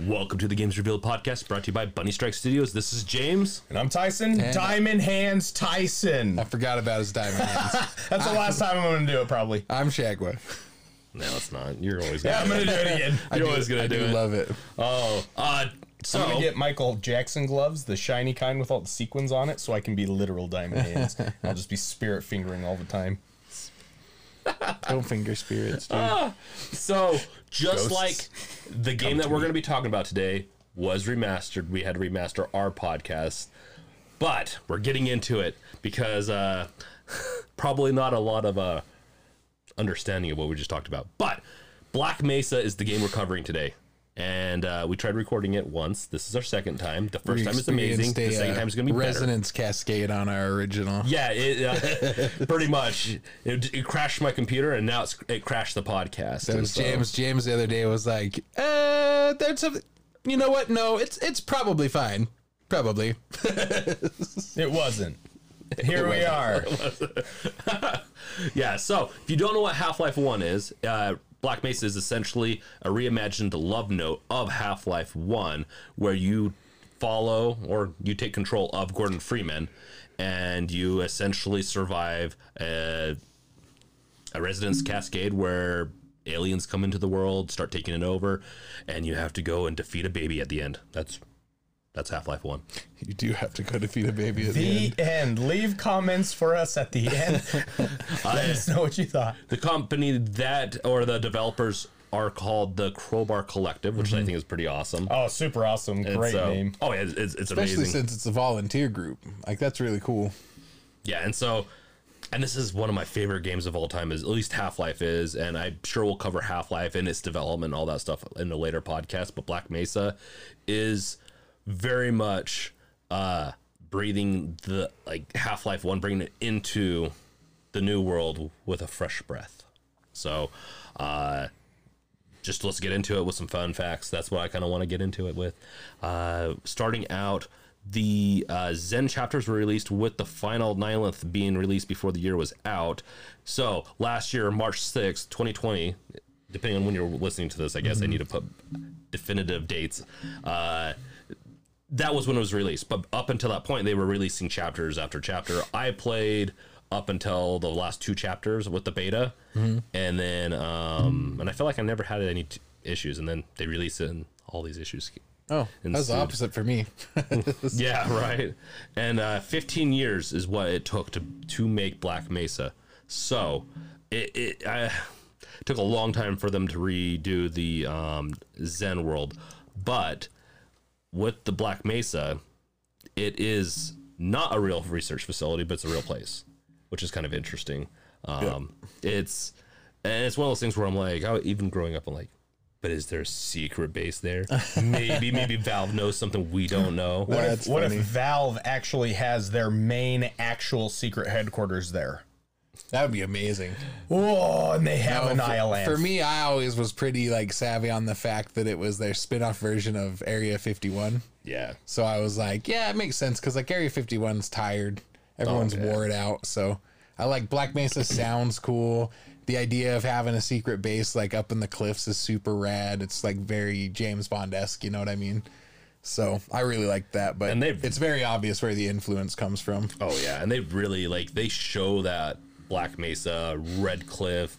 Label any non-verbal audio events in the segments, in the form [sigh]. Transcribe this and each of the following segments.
Welcome to the Games Revealed podcast brought to you by Bunny Strike Studios. This is James. And I'm Tyson. And- Diamond Hands Tyson. I forgot about his diamond [laughs] hands. That's the last time I'm going to do it, probably. I'm Shagwa. No, it's not. You're always going to Yeah, I'm gonna. do it again. [laughs] I You're do- always gonna I do it. love it. oh, uh, so I'm going to get Michael Jackson gloves, the shiny kind with all the sequins on it, so I can be literal diamond hands. [laughs] I'll just be spirit fingering all the time. Don't finger spirits, dude. so just Ghosts. like the game that we're going to be talking about today was remastered. We had to remaster our podcast, but we're getting into it because uh, [laughs] probably not a lot of uh, understanding of what we just talked about. But Black Mesa is the game we're covering today. And uh, we tried recording it once. This is our second time. The first We time is amazing. The a, second uh, time is going to be better. resonance cascade on our original. Yeah, it, uh, [laughs] pretty much. It, it crashed my computer, and now it's, it crashed the podcast. And was so- James. James the other day was like, uh, there's something. You know what? No, it's it's probably fine. Probably. [laughs] It wasn't. Here we are. [laughs] Yeah, so if you don't know what Half Life 1 is, uh, Black Mesa is essentially a reimagined love note of Half Life 1, where you follow or you take control of Gordon Freeman and you essentially survive a, a resonance cascade where aliens come into the world, start taking it over, and you have to go and defeat a baby at the end. That's that's Half Life 1. You do have to go defeat a baby at the, The end. end. Leave comments for us at the end. [laughs] Let us know what you thought. The company that or the developers are called the Crowbar Collective, which I mm-hmm. think is pretty awesome. Oh, super awesome. And Great so- name. Oh, yeah, it's, it's Especially amazing. since it's a volunteer group. Like that's really cool. yeah, and so, and this is one of my favorite games of all time. Is at least Half Life is, and I'm sure we'll cover Half Life and its development, and all that stuff in a later podcast. But Black Mesa is very much uh breathing the like Half Life One, bringing it into the new world with a fresh breath. So, uh, just let's get into it with some fun facts. That's what I kind of want to get into it with. Uh, starting out, the uh, Xen chapters were released with the final Nihilanth being released before the year was out. So last year, March sixth, 2020, depending on when you're listening to this, I guess I need to put definitive dates. Uh, that was when it was released. But up until that point, they were releasing chapters after chapter. I played up until the last two chapters with the beta, and then um, and I feel like I never had any t- issues. And then they released it, and all these issues. Oh, that's the opposite for me. [laughs] [laughs] Yeah, right. And uh, 15 years is what it took to to make Black Mesa. So it it uh, took a long time for them to redo the um, Xen world, but with the Black Mesa, it is not a real research facility, but it's a real place, which is kind of interesting. Um, It's and it's one of those things where I'm like, I, even growing up, I'm like, but is there a secret base there? [laughs] maybe maybe Valve knows something we don't know. What, if, what if. Valve actually has their main actual secret headquarters there? That would be amazing. Oh, and they have an for, island. for me, I always was pretty like savvy on the fact that it was their spin-off version of Area 51. Yeah. So I was like, yeah, it makes sense because like Area 51's tired. Everyone's Oh, yeah. wore it out. So I like Black Mesa sounds cool. The idea of having a secret base like up in the cliffs is super rad. It's like very James Bond esque, you know what I mean? So I really like that, but And they've- it's very obvious where the influence comes from. Oh yeah, and they really like they show that Black Mesa, Red Cliff,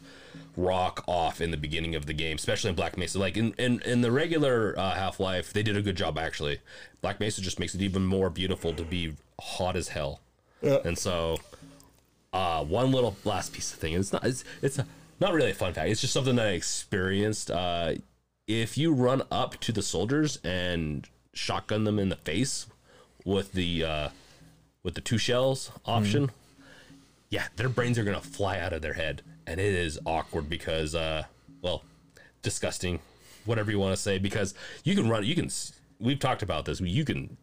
Rock off in the beginning of the game, especially in Black Mesa. Like in in, in the regular uh, Half Life, they did a good job actually. Black Mesa just makes it even more beautiful to be hot as hell. Yeah. And so, uh, one little last piece of thing, and it's not it's it's a, not really a fun fact. It's just something that I experienced. Uh, if you run up to the soldiers and shotgun them in the face with the uh, with the two shells option, yeah, their brains are gonna fly out of their head, and it is awkward because, uh, well, disgusting, whatever you want to say, because you can run, you can. We've talked about this. You can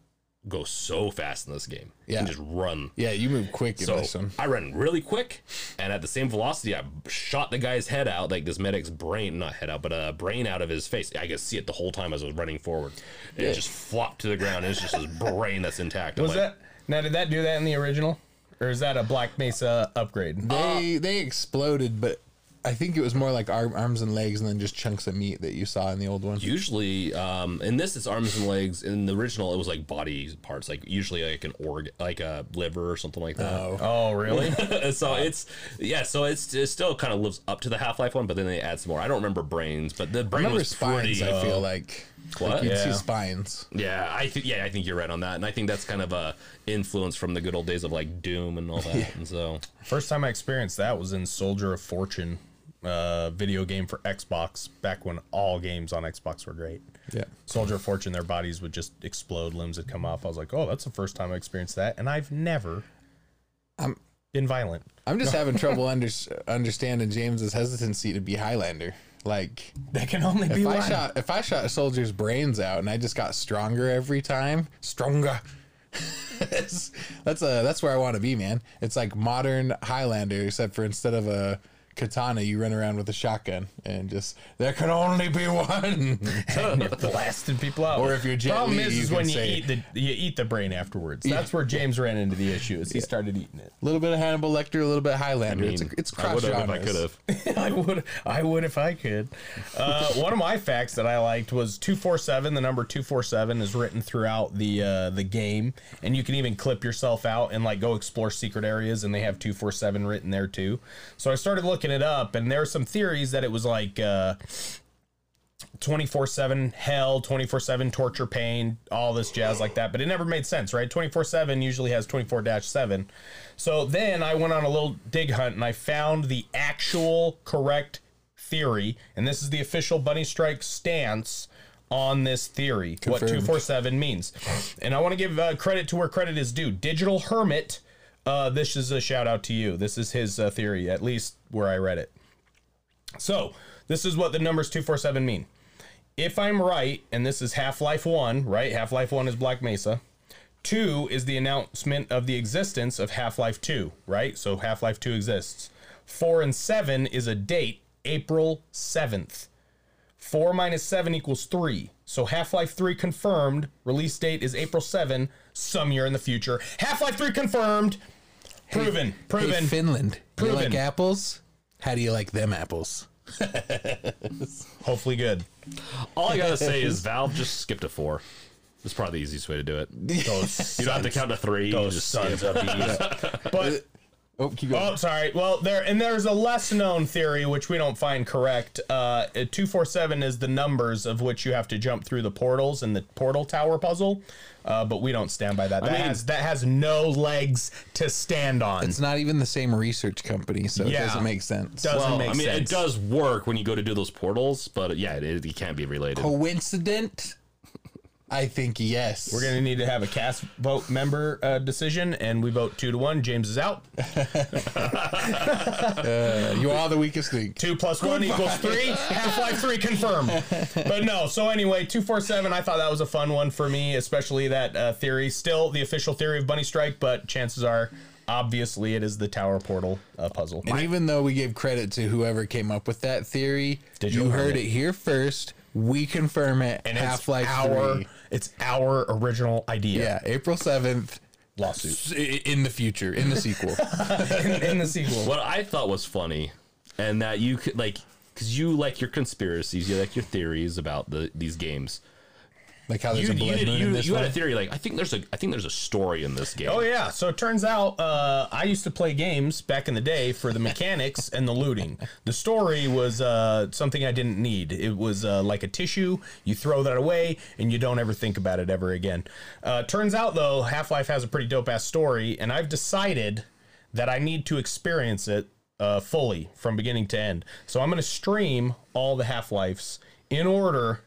go so fast in this game. You can Yeah. just run. Yeah, you move quick in So this one. I ran really quick, and at the same velocity, I shot the guy's head out, like this medic's brain, not head out, but a brain out of his face. I could see it the whole time as I was running forward. And It just flopped to the ground. It's just his brain that's intact. Was like, that now? Did that do that in the original, or is that a Black Mesa upgrade? They they exploded, but I think it was more like arm, arms and legs, and then just chunks of meat that you saw in the old one. Usually, um, in this it's arms and legs. In the original, it was like body parts, like usually like an org, like a liver or something like that. Oh. Oh, really? [laughs] so it's yeah, so it's it still kind of lives up to the Half Life one, but then they add some more. I don't remember brains, but the I brain remember was spines. pretty. I feel like What? Like you'd see spines. Yeah, I think yeah, I think you're right on that, and I think that's kind of a influence from the good old days of like Doom and all that. [laughs] And so First time I experienced that was in Soldier of Fortune, uh, video game for Xbox. Back when all games on Xbox were great. Yeah. Soldier of Fortune, their bodies would just explode, limbs would come off. I was like, oh, that's the first time I experienced that, and I've never I'm been violent. I'm just [laughs] having trouble under, understanding James's hesitancy to be Highlander. Like That can only be if I one. shot if I shot a soldier's brains out and I just got stronger every time, stronger. [laughs] That's a that's where I want to be, man. It's like modern Highlander, except for instead of a katana, you run around with a shotgun and just there can only be one. [laughs] and you're [laughs] blasting people out. Or if you're Jet problem Li, is, you is can when you say- eat the you eat the brain afterwards. That's where James ran into the issue. Is he started eating it. a little bit of Hannibal Lecter, a little bit of Highlander. it's a, it's I cross would if I could have. [laughs] I would, I would if I could. Uh, one of my facts that I liked was two four seven. The number two four seven is written throughout the uh, the game, and you can even clip yourself out and like go explore secret areas, and they have two four seven written there too. So I started looking it up, and there are some theories that it was like. Uh, 24 7 hell, 24 7 torture, pain, all this jazz like that. But it never made sense, right? 24 7 usually has 24 7. So then I went on a little dig hunt and I found the actual correct theory. And this is the official Bunny Strike stance on this theory, what Confirmed. 247 means. And I want to give uh, credit to where credit is due. Digital Hermit, uh, this is a shout out to you. This is his uh, theory, at least where I read it. So, this is what the numbers 247 mean. If I'm right, and this is Half Life 1, right? Half Life 1 is Black Mesa. 2 is the announcement of the existence of Half Life 2, right? So, Half Life 2 exists. 4 and 7 is a date, April 7th. 4 minus 7 equals 3. So, Half Life 3 confirmed. Release date is April 7, some year in the future. Half Life 3 confirmed. Proven. proven. Hey, Finland. You Proven. like apples? How do you like them apples? Hopefully good. All I gotta say is Valve just skipped a four. It's probably the easiest way to do it. Those [laughs] You don't have to count to three. You those just sons skip. of bees. [laughs] But Oh, keep going. oh, sorry. Well, there and there's a less known theory which we don't find correct. Uh, two four seven is the numbers of which you have to jump through the portals in the portal tower puzzle. Uh, but we don't stand by that. That mean- has that has no legs to stand on. It's not even the same research company, so Yeah. it doesn't make sense. Doesn't Well, make I mean, sense. it does work when you go to do those portals, but yeah, it, it can't be related. Coincident? I think yes. We're gonna need to have a cast vote member uh, decision, and we vote two to one. James is out. [laughs] Uh, you are the weakest link. Two plus one equals three. Half Life Three confirmed. But no. So anyway, two four seven. I thought that was a fun one for me, especially that uh, theory. Still the official theory of Bunny Strike, but chances are, obviously, it is the Tower Portal uh, puzzle. And even though we give credit to whoever came up with that theory, Digital you heard Hermit. it here first. We confirm it. And Half Life our, 3. It's our original idea. Yeah, April 7th Lawsuit in the future, in the sequel. [laughs] in, in the sequel. What I thought was funny, and that you could like, because you like your conspiracies, you like your theories about the these games. Like how there's You, a blood did, moon you, in this you had a theory like I think there's a I think there's a story in this game. Oh yeah. So it turns out uh, I used to play games back in the day for the mechanics and the looting. The story was uh, something I didn't need. It was uh, like a tissue. You throw that away and you don't ever think about it ever again. Uh, turns out though, Half Life has a pretty dope ass story, and I've decided that I need to experience it uh, fully from beginning to end. So I'm going to stream all the Half Lives in order.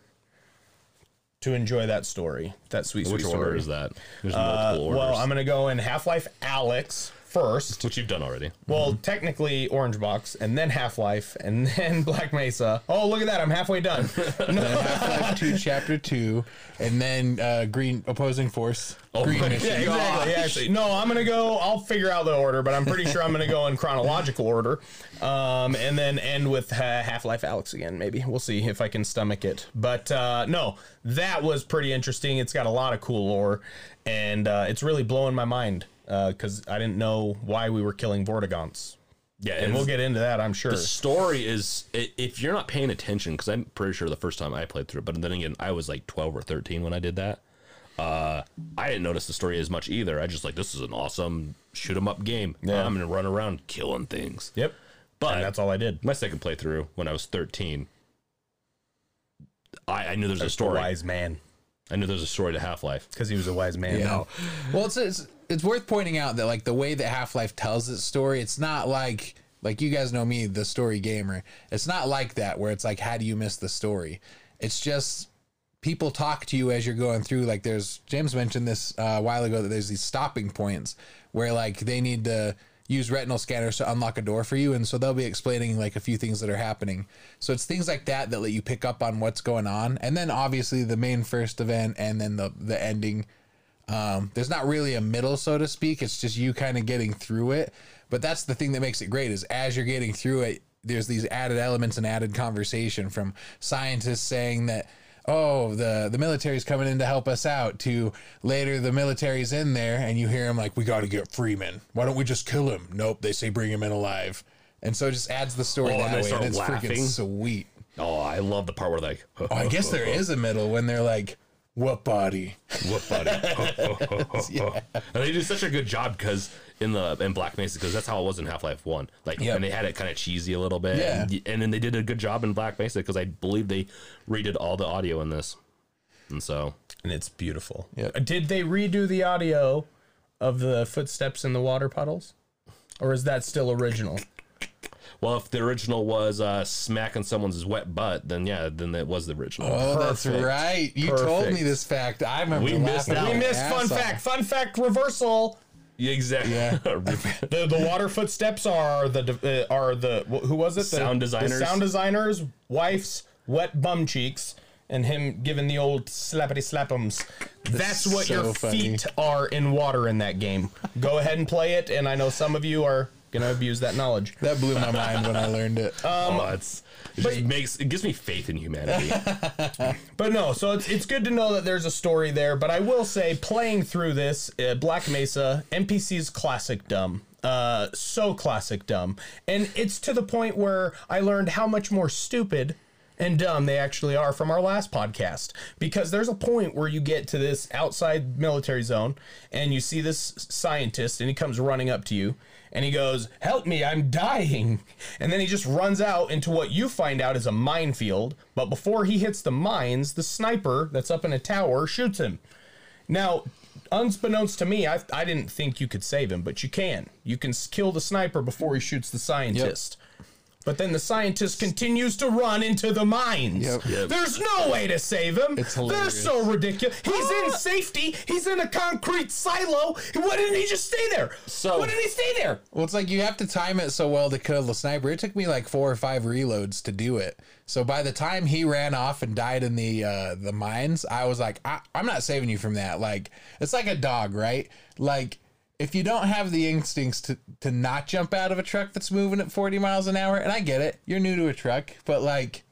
To enjoy that story, that sweet, Which sweet order story. is that? There's Uh, orders. well, I'm gonna go in Half Life Alyx first. which you've done already. Well, technically Orange Box, and then Half Life, and then [laughs] Black Mesa. Oh, look at that! I'm halfway done. [laughs] Half-Life 2 Chapter 2, and then uh, Green Opposing Force. Green Mission. yeah, exactly. Yeah, actually, no, I'm gonna go. I'll figure out the order, but I'm pretty sure I'm gonna go in chronological order, um, and then end with uh, Half Life Alyx again. Maybe we'll see if I can stomach it. But uh, no, that was pretty interesting. It's got a lot of cool lore, and uh, it's really blowing my mind because I didn't know why we were killing Vortigaunts. Yeah, and we'll get into that, I'm sure. the story is if you're not paying attention because i'm pretty sure the first time i played through it but then again i was like 12 or 13 when i did that uh i didn't notice the story as much either i just like this is an awesome shoot 'em up game Yeah. i'm gonna run around killing things Yep. but And that's all I did. my second playthrough when i was 13 i, I knew there's a A story wise man. i knew there's a story to half-life Because he was a wise man. Yeah. [laughs] Well, it's, it's it's worth pointing out that like the way that Half Life tells its story, it's not like like you guys know me, the story gamer. It's not like that where it's like how do you miss the story? It's just people talk to you as you're going through. Like there's James mentioned this uh, a while ago that there's these stopping points where like they need to use retinal scanners to unlock a door for you and so they'll be explaining like a few things that are happening so it's things like that that let you pick up on what's going on and then obviously the main first event and then the the ending um, there's not really a middle, so to speak. It's just you kind of getting through it. But that's the thing that makes it great is as you're getting through it, there's these added elements and added conversation from scientists saying that, oh, the the military's coming in to help us out. To later, the military's in there, and you hear them like, "We got to get Freeman. Why don't we just kill him?" Nope, they say bring him in alive. And so it just adds the story Oh, that they way, and it's freaking sweet. oh i love the part where like [laughs] Oh, I guess there is a middle when they're like, "What body?" What buddy? [laughs] And they do such a good job because in the in Black Mesa because that's how it was in Half Life One. Like, Yep. and they had it kind of cheesy a little bit. Yeah. And, and then they did a good job in Black Mesa because I believe they redid all the audio in this. And so, And it's beautiful. Yep. Uh, did they redo the audio of the footsteps in the water puddles? Or is that still original? Well, if the original was uh, smacking someone's wet butt, then yeah, then it was the original. Oh, that's right. You told me this fact. I remember We missed out. We missed fun off. fact. Fun fact reversal. Yeah, exactly. Yeah. [laughs] The the water footsteps are the uh, are the who was it? The Sound the designers. sound designers, wife's wet bum cheeks, and him giving the old slappity slapums. That's what so your funny. feet are in water in that game. Go ahead and play it, and I know some of you are gonna abuse that knowledge. That blew my mind when I learned it. oh, it's it just makes it gives me faith in humanity. [laughs] But no, so it's it's good to know that there's a story there. But I will say, playing through this, uh, Black Mesa NPCs classic dumb. Uh, so classic dumb, and it's to the point where I learned how much more stupid and dumb they actually are from our last podcast. Because there's a point where you get to this outside military zone, and you see this scientist, and he comes running up to you, and he goes, "Help me, I'm dying." And then he just runs out into what you find out is a minefield, but before he hits the mines, the sniper that's up in a tower shoots him. Now, unbeknownst to me, I, I didn't think you could save him, but you can. You can kill the sniper before he shoots the scientist. But then the scientist continues to run into the mines. Yep. Yep. There's no way to save him. It's They're so ridiculous. He's in safety. He's in a concrete silo. Why didn't he just stay there? So- Why didn't he stay there? Well, it's like you have to time it so well to kill the sniper. It took me like four or five reloads to do it. So by the time he ran off and died in the uh, the mines, I was like, I, I'm not saving you from that. Like it's like a dog, right? Like if you don't have the instincts to to not jump out of a truck that's moving at 40 miles an hour, and I get it, you're new to a truck, but like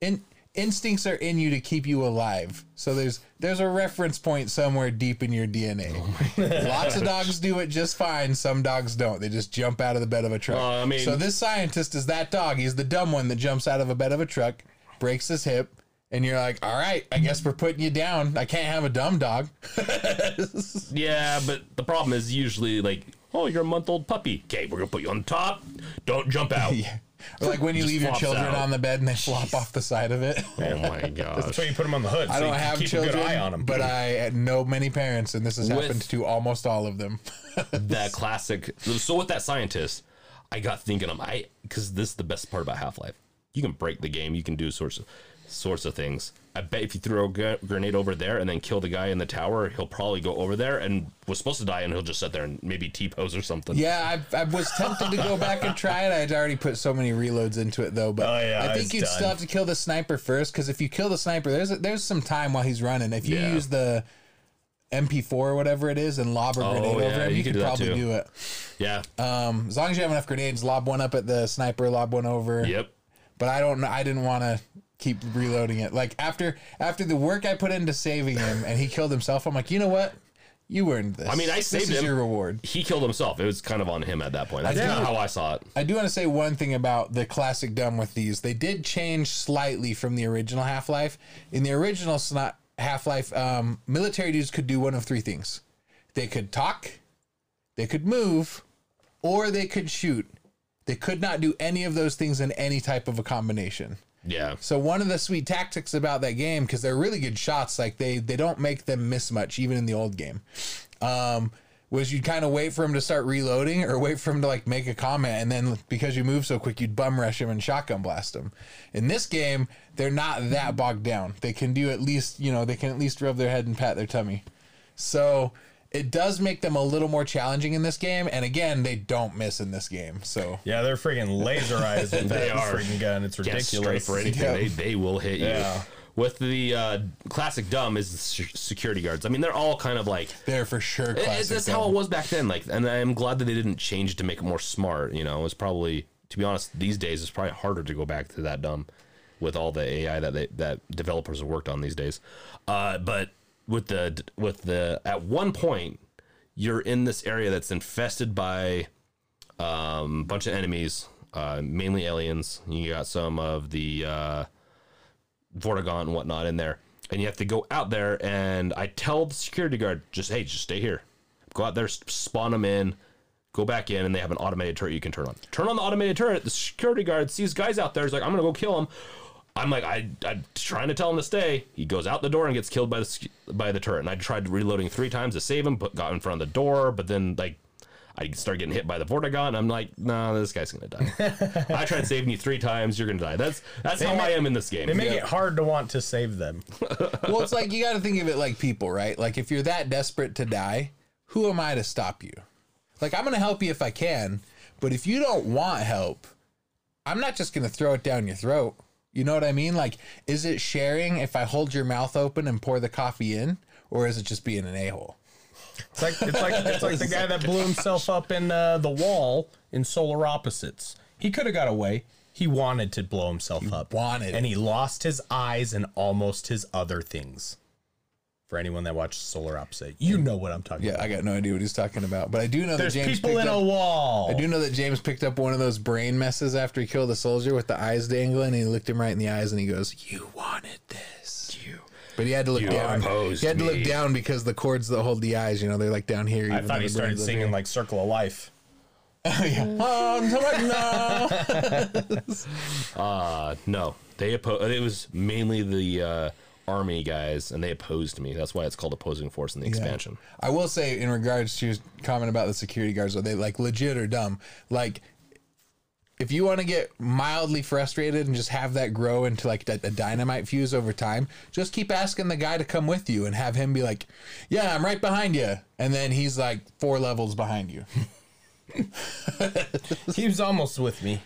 in instincts are in you to keep you alive. So there's there's a reference point somewhere deep in your DNA. [laughs] Lots of dogs do it just fine. Some dogs don't. They just jump out of the bed of a truck. Uh, I mean- so this scientist is that dog. He's the dumb one that jumps out of a bed of a truck, breaks his hip, and you're like, all right, I guess we're putting you down. I can't have a dumb dog. [laughs] yeah, but the problem is usually like, oh, you're a month old puppy. Okay, we're gonna put you on top. Don't jump out. [laughs] Or like when you Just leave your children out. on the bed and they flop off the side of it. [laughs] Oh my god! That's why you put them on the hood. I so don't you have keep children, a good eye on him. but I know many parents, and this has With- happened to almost all of them. that classic. So with that scientist, I got thinking, I'm I because this is the best part about Half Life. You can break the game. You can do sorts of sorts of things. I bet if you throw a grenade over there and then kill the guy in the tower, he'll probably go over there and was supposed to die, and he'll just sit there and maybe T pose or something. Yeah, I, I was tempted to go back and try it. I had already put so many reloads into it though, but Oh, yeah, I think you'd done. still have to kill the sniper first because if you kill the sniper, there's there's some time while he's running. If you Yeah. use the MP4 or whatever it is and lob a grenade Oh, over yeah, him, you you, can could do probably too. do it. yeah, Um, as long as you have enough grenades, lob one up at the sniper, lob one over. yep. But I don't. know. I didn't want to keep reloading it. Like after after the work I put into saving him and he killed himself, I'm like, you know what? You earned this. I mean, I this saved is him. your reward. He killed himself. It was kind of on him at that point. That's kind of how I saw it. I do want to say one thing about the classic dumb with these. They did change slightly from the original Half Life. In the original Half Life, um, military dudes could do one of three things they could talk, they could move, or they could shoot. They could not do any of those things in any type of a combination. Yeah. So one of the sweet tactics about that game, because they're really good shots, like they they don't make them miss much, even in the old game. Um, was you'd kind of wait for him to start reloading or wait for him to like make a comment and then because you move so quick you'd bum rush him and shotgun blast him in this game they're not that bogged down they can do at least you know they can at least rub their head and pat their tummy so it does make them a little more challenging in this game and again they don't miss in this game so Yeah, they're freaking laser eyes with [laughs] They that are. freaking gun. It's Can't strike ridiculous. for anything. Yeah. They, they will hit you. Yeah. With the uh, classic dumb is the security guards. I mean, they're all kind of like they're for sure It- classic that's how it was back then. Like, and I'm glad that they didn't change it to make it more smart. You know, it's probably, to be honest, these days it's probably harder to go back to that dumb with all the AI that they, that developers have worked on these days. Uh, but with the with the at one point, you're in this area that's infested by um, a bunch of enemies, uh, mainly aliens. You got some of the uh, Vortigaunt and whatnot in there, and you have to go out there. And I tell the security guard, just hey, just stay here. Go out there, spawn them in, go back in, and they have an automated turret you can turn on. Turn on the automated turret. The security guard sees guys out there. He's like, I'm gonna go kill them. I'm like, I, I'm trying to tell him to stay. He goes out the door and gets killed by the by the turret. And I tried reloading three times to save him, but got in front of the door. But then like, I start getting hit by the Vortigaunt. And I'm like, nah, this guy's gonna die. [laughs] I tried saving you three times. You're gonna die. That's that's how I am in this game. They make it hard to want to save them. [laughs] well, it's like you got to think of it like people, right? Like if you're that desperate to die, who am I to stop you? Like I'm going to help you if I can, but if you don't want help, I'm not just going to throw it down your throat. You know what I mean? Like is it sharing if I hold your mouth open and pour the coffee in or is it just being an a-hole? It's like it's like it's like the guy that blew himself up in uh, the wall in Solar Opposites. He could have got away. He wanted to blow himself up. wanted and he lost his eyes and almost his other things. For anyone that watched Solar Opposite, you know what I'm talking about. Yeah, about. I got no idea what he's talking about, but I do know There's that James people picked in up, a wall. I do know that James picked up one of those brain messes after he killed the soldier with the eyes dangling, and he looked him right in the eyes and he goes, "You wanted this." you. But he had to look You down. He had to me. look down because the cords that hold the eyes, you know, they're like down here. I even thought though he the started singing here. like Circle of Life. [laughs] Oh, I'm no. [laughs] [laughs] Uh, no, they opposed. It was mainly the uh, army guys, and they opposed me. That's why it's called opposing force in the expansion. I will say, in regards to your comment about the security guards, are they like legit or dumb? Like, if you want to get mildly frustrated and just have that grow into like a, a dynamite fuse over time, just keep asking the guy to come with you and have him be like, "Yeah, I'm right behind you," and then he's like four levels behind you. [laughs] He was almost with me.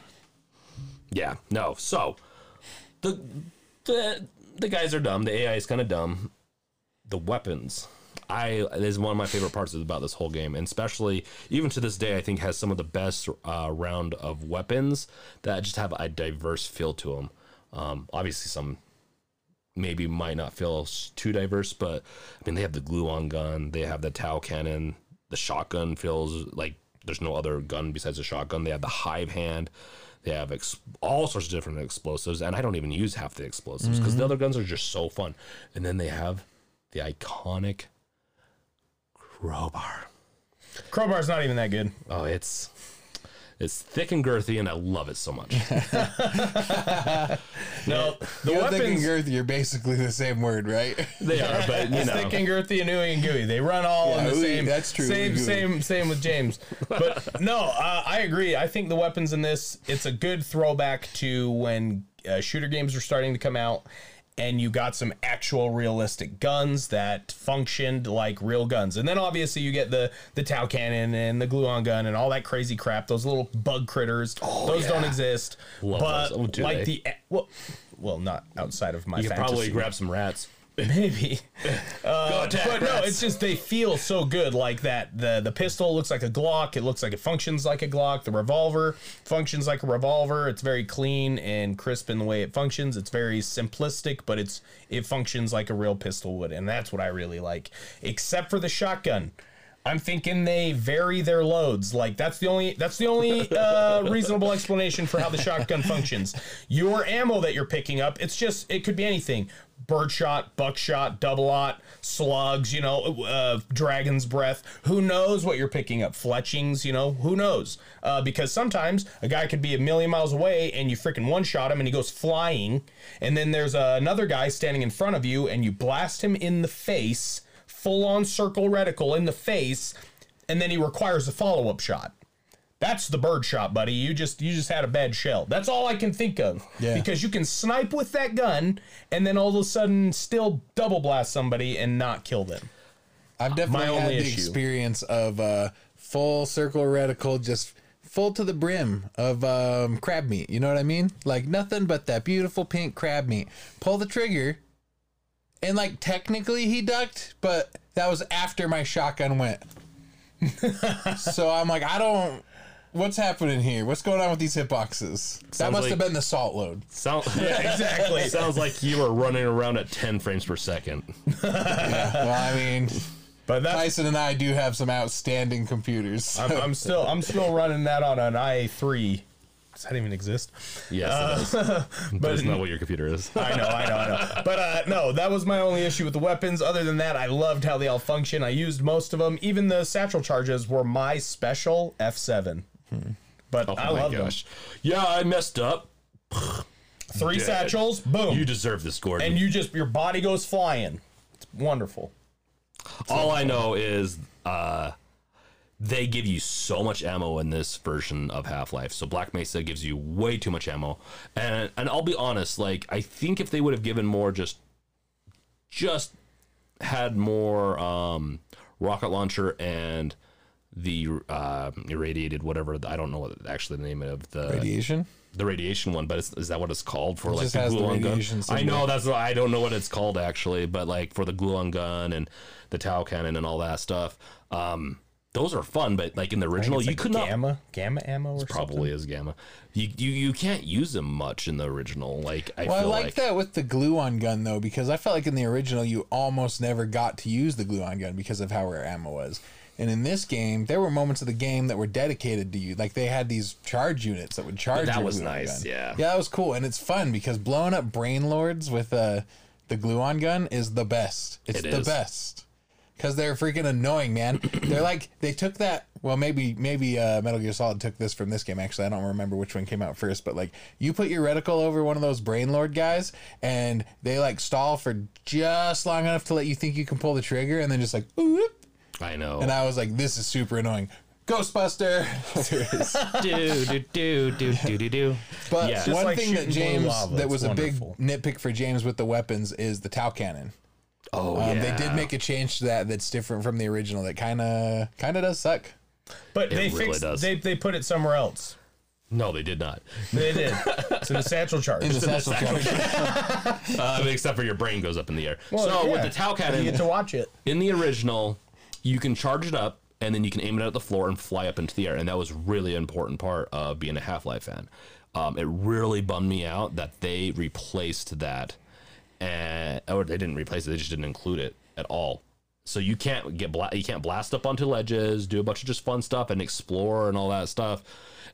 Yeah, no. So the the the guys are dumb. The AI is kind of dumb. The weapons, I is one of my favorite parts about this whole game, and especially even to this day, I think has some of the best uh, round of weapons that just have a diverse feel to them. Um, obviously, some maybe might not feel too diverse, but I mean they have the gluon gun, they have the Tau cannon, the shotgun feels like there's no other gun besides a shotgun. They have the hive hand, they have ex- all sorts of different explosives, and I don't even use half the explosives because the mm-hmm. other guns are just so fun. And then they have the iconic crowbar. Crowbar's not even that good. Oh, it's it's thick and girthy, and I love it so much. [laughs] [laughs] No, the You're thinking weapons. girth, you're basically the same word, right? they are, but you know, Thick and girthy and ooey and gooey. They run all in the ooey, same. that's true, Same, same, same with James. But [laughs] no, uh, I agree. I think the weapons in this it's a good throwback to when uh, shooter games were starting to come out, and you got some actual realistic guns that functioned like real guns. And then obviously you get the the Tau cannon and the gluon gun and all that crazy crap. Those little bug critters. Oh, those don't exist. Love but those. Oh, do like they? the well, well, not outside of my you could probably grab some rats. [laughs] Maybe. [laughs] Uh, attack But no, it's just they feel so good like that. The the pistol looks like a Glock. It looks like it functions like a Glock. The revolver functions like a revolver. It's very clean and crisp in the way it functions. It's very simplistic, but it's it functions like a real pistol would, and that's what I really like. Except for the shotgun. I'm thinking they vary their loads. Like that's the only that's the only uh, reasonable explanation for how the shotgun [laughs] functions. Your ammo that you're picking up, it's just it could be anything: birdshot, buckshot, double aught, slugs. You know, uh, dragon's breath. Who knows what you're picking up? Fletchings. You know, who knows? Uh, because sometimes a guy could be a million miles away and you freaking one shot him and he goes flying, and then there's uh, another guy standing in front of you and you blast him in the face full on circle reticle in the face, and then he requires a follow up shot. That's the bird shot, buddy. You just you just had a bad shell. That's all I can think of. Yeah. Because you can snipe with that gun and then all of a sudden still double blast somebody and not kill them. I've definitely had the issue. experience of uh, full circle reticle, just full to the brim of um, crab meat. You know what I mean? Like nothing but that beautiful pink crab meat. Pull the trigger, and like technically he ducked, but that was after my shotgun went. so I'm like, I don't. What's happening here? What's going on with these hitboxes? That Sounds must like- have been the salt load. Sound, [laughs] Exactly. [laughs] sounds like you were running around at 10 frames per second. [laughs] Well, I mean, But that's Tyson and I do have some outstanding computers. I'm, I'm still I'm still running that on an i3. Does that even exist? Yes, it is. [laughs] but it's not what your computer is. I know, I know, I know. But uh, no, that was my only issue with the weapons. Other than that, I loved how they all function. I used most of them. Even the satchel charges were my special F7. But Oh I love gosh. Yeah, I messed up. [sighs] Three Dead. satchels, boom, You deserve this, Gordon. and you just your body goes flying. It's wonderful. All I know is uh, they give you so much ammo in this version of Half Life. So Black Mesa gives you way too much ammo, and and I'll be honest, like I think if they would have given more, just just had more um, rocket launcher and the uh, irradiated whatever I don't know what actually the name of the Radiation. the radiation one, but is that what it's called for? like just the gluon gun. radiation I know that's what, I don't know what it's called actually, but like for the gluon gun and the Tau cannon and all that stuff, um, those are fun. But like in the original, It's you like could not gamma gamma ammo or probably is gamma. You, you you can't use them much in the original. Like I Well, I like, like, that with the gluon gun though, because I felt like in the original you almost never got to use the gluon gun because of how rare ammo was. And in this game, there were moments of the game that were dedicated to you. Like they had these charge units that would charge. You. That your was gluon nice, gun. yeah. yeah, that was cool, and it's fun because blowing up brain lords with uh, the gluon gun is the best. It's It the is. best because they're freaking annoying, man. [clears throat] they're like they took that. Well, maybe maybe uh, Metal Gear Solid took this from this game. Actually, I don't remember which one came out first, but like you put your reticle over one of those brain lord guys, and they like stall for just long enough to let you think you can pull the trigger, and then just like whoop. I know. And I was like, this is super annoying. Ghostbuster. do do do do do do do. but Yeah. one like thing that James lava. that It's was a big nitpick for James with the weapons is the Tau cannon. Oh Um, yeah. They did make a change to that that's different from the original. That kind of kind of does suck. But they really fixed does. they they put it somewhere else. No, they did not. They did. it's in the satchel charge. In the satchel charge. [laughs] Uh, except for your brain goes up in the air. Well, so with yeah. the Tau you get to watch it. in the original, you can charge it up and then you can aim it at the floor and fly up into the air. And that was really an important part of being a Half Life fan. Um, it really bummed me out that they replaced that, and or they didn't replace it. They just didn't include it at all. So you can't get bla- you can't blast up onto ledges, do a bunch of just fun stuff, and explore and all that stuff.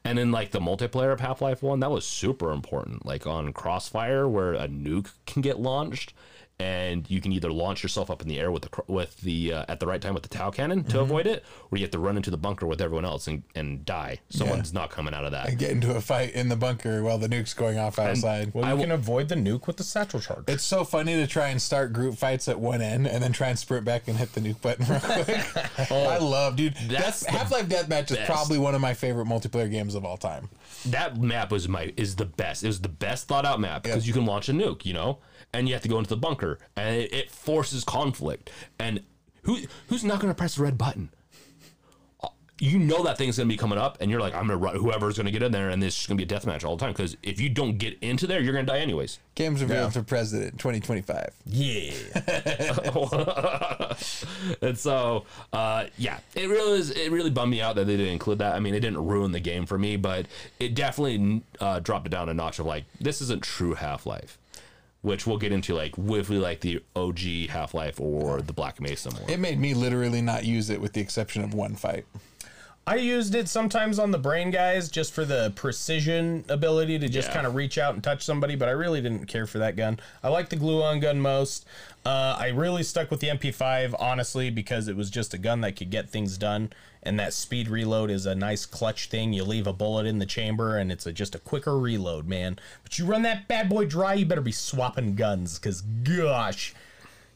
And then like the multiplayer of Half Life One, that was super important. Like on Crossfire, where a nuke can get launched, and you can either launch yourself up in the air with the with the uh, at the right time with the Tau cannon to avoid it, or you have to run into the bunker with everyone else and, and die. Someone's not coming out of that. Get into a fight in the bunker while the nuke's going off outside. Well, you will- can avoid the nuke with the satchel charge. It's so funny to try and start group fights at one end and then try and sprint back and hit the nuke button real quick. [laughs] oh, I love, dude. That's the Half Life Deathmatch is probably one of my favorite multiplayer games of all time. that map was my is the best. It was the best thought out map because you can launch a nuke, you know, and you have to go into the bunker, and it, it forces conflict. And who who's not going to press the red button? Uh, you know that thing's gonna be coming up, and you're like, I'm gonna run whoever's gonna get in there, and this is gonna be a death match all the time. Because if you don't get into there, you're gonna die anyways. Games revealed for president 2025. Yeah. [laughs] and so, uh, yeah, it really is. It really bummed me out that they didn't include that. I mean, it didn't ruin the game for me, but it definitely uh, dropped it down a notch of like this isn't true Half Life, which we'll get into like we like the OG Half Life or the Black Mesa more. It made me literally not use it with the exception of one fight. I used it sometimes on the brain guys just for the precision ability to just Yeah. kind of reach out and touch somebody, but I really didn't care for that gun. I like the gluon gun most. Uh, I really stuck with the MP5, honestly, because it was just a gun that could get things done. And that speed reload is a nice clutch thing. You leave a bullet in the chamber and it's a, just a quicker reload, man. But you run that bad boy dry, you better be swapping guns, because gosh.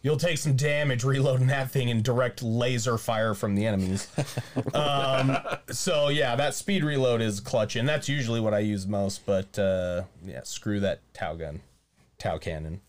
You'll take some damage reloading that thing in direct laser fire from the enemies. [laughs] um, so yeah, that speed reload is clutch, and that's usually what I use most. But uh, yeah, screw that Tau gun, Tau cannon.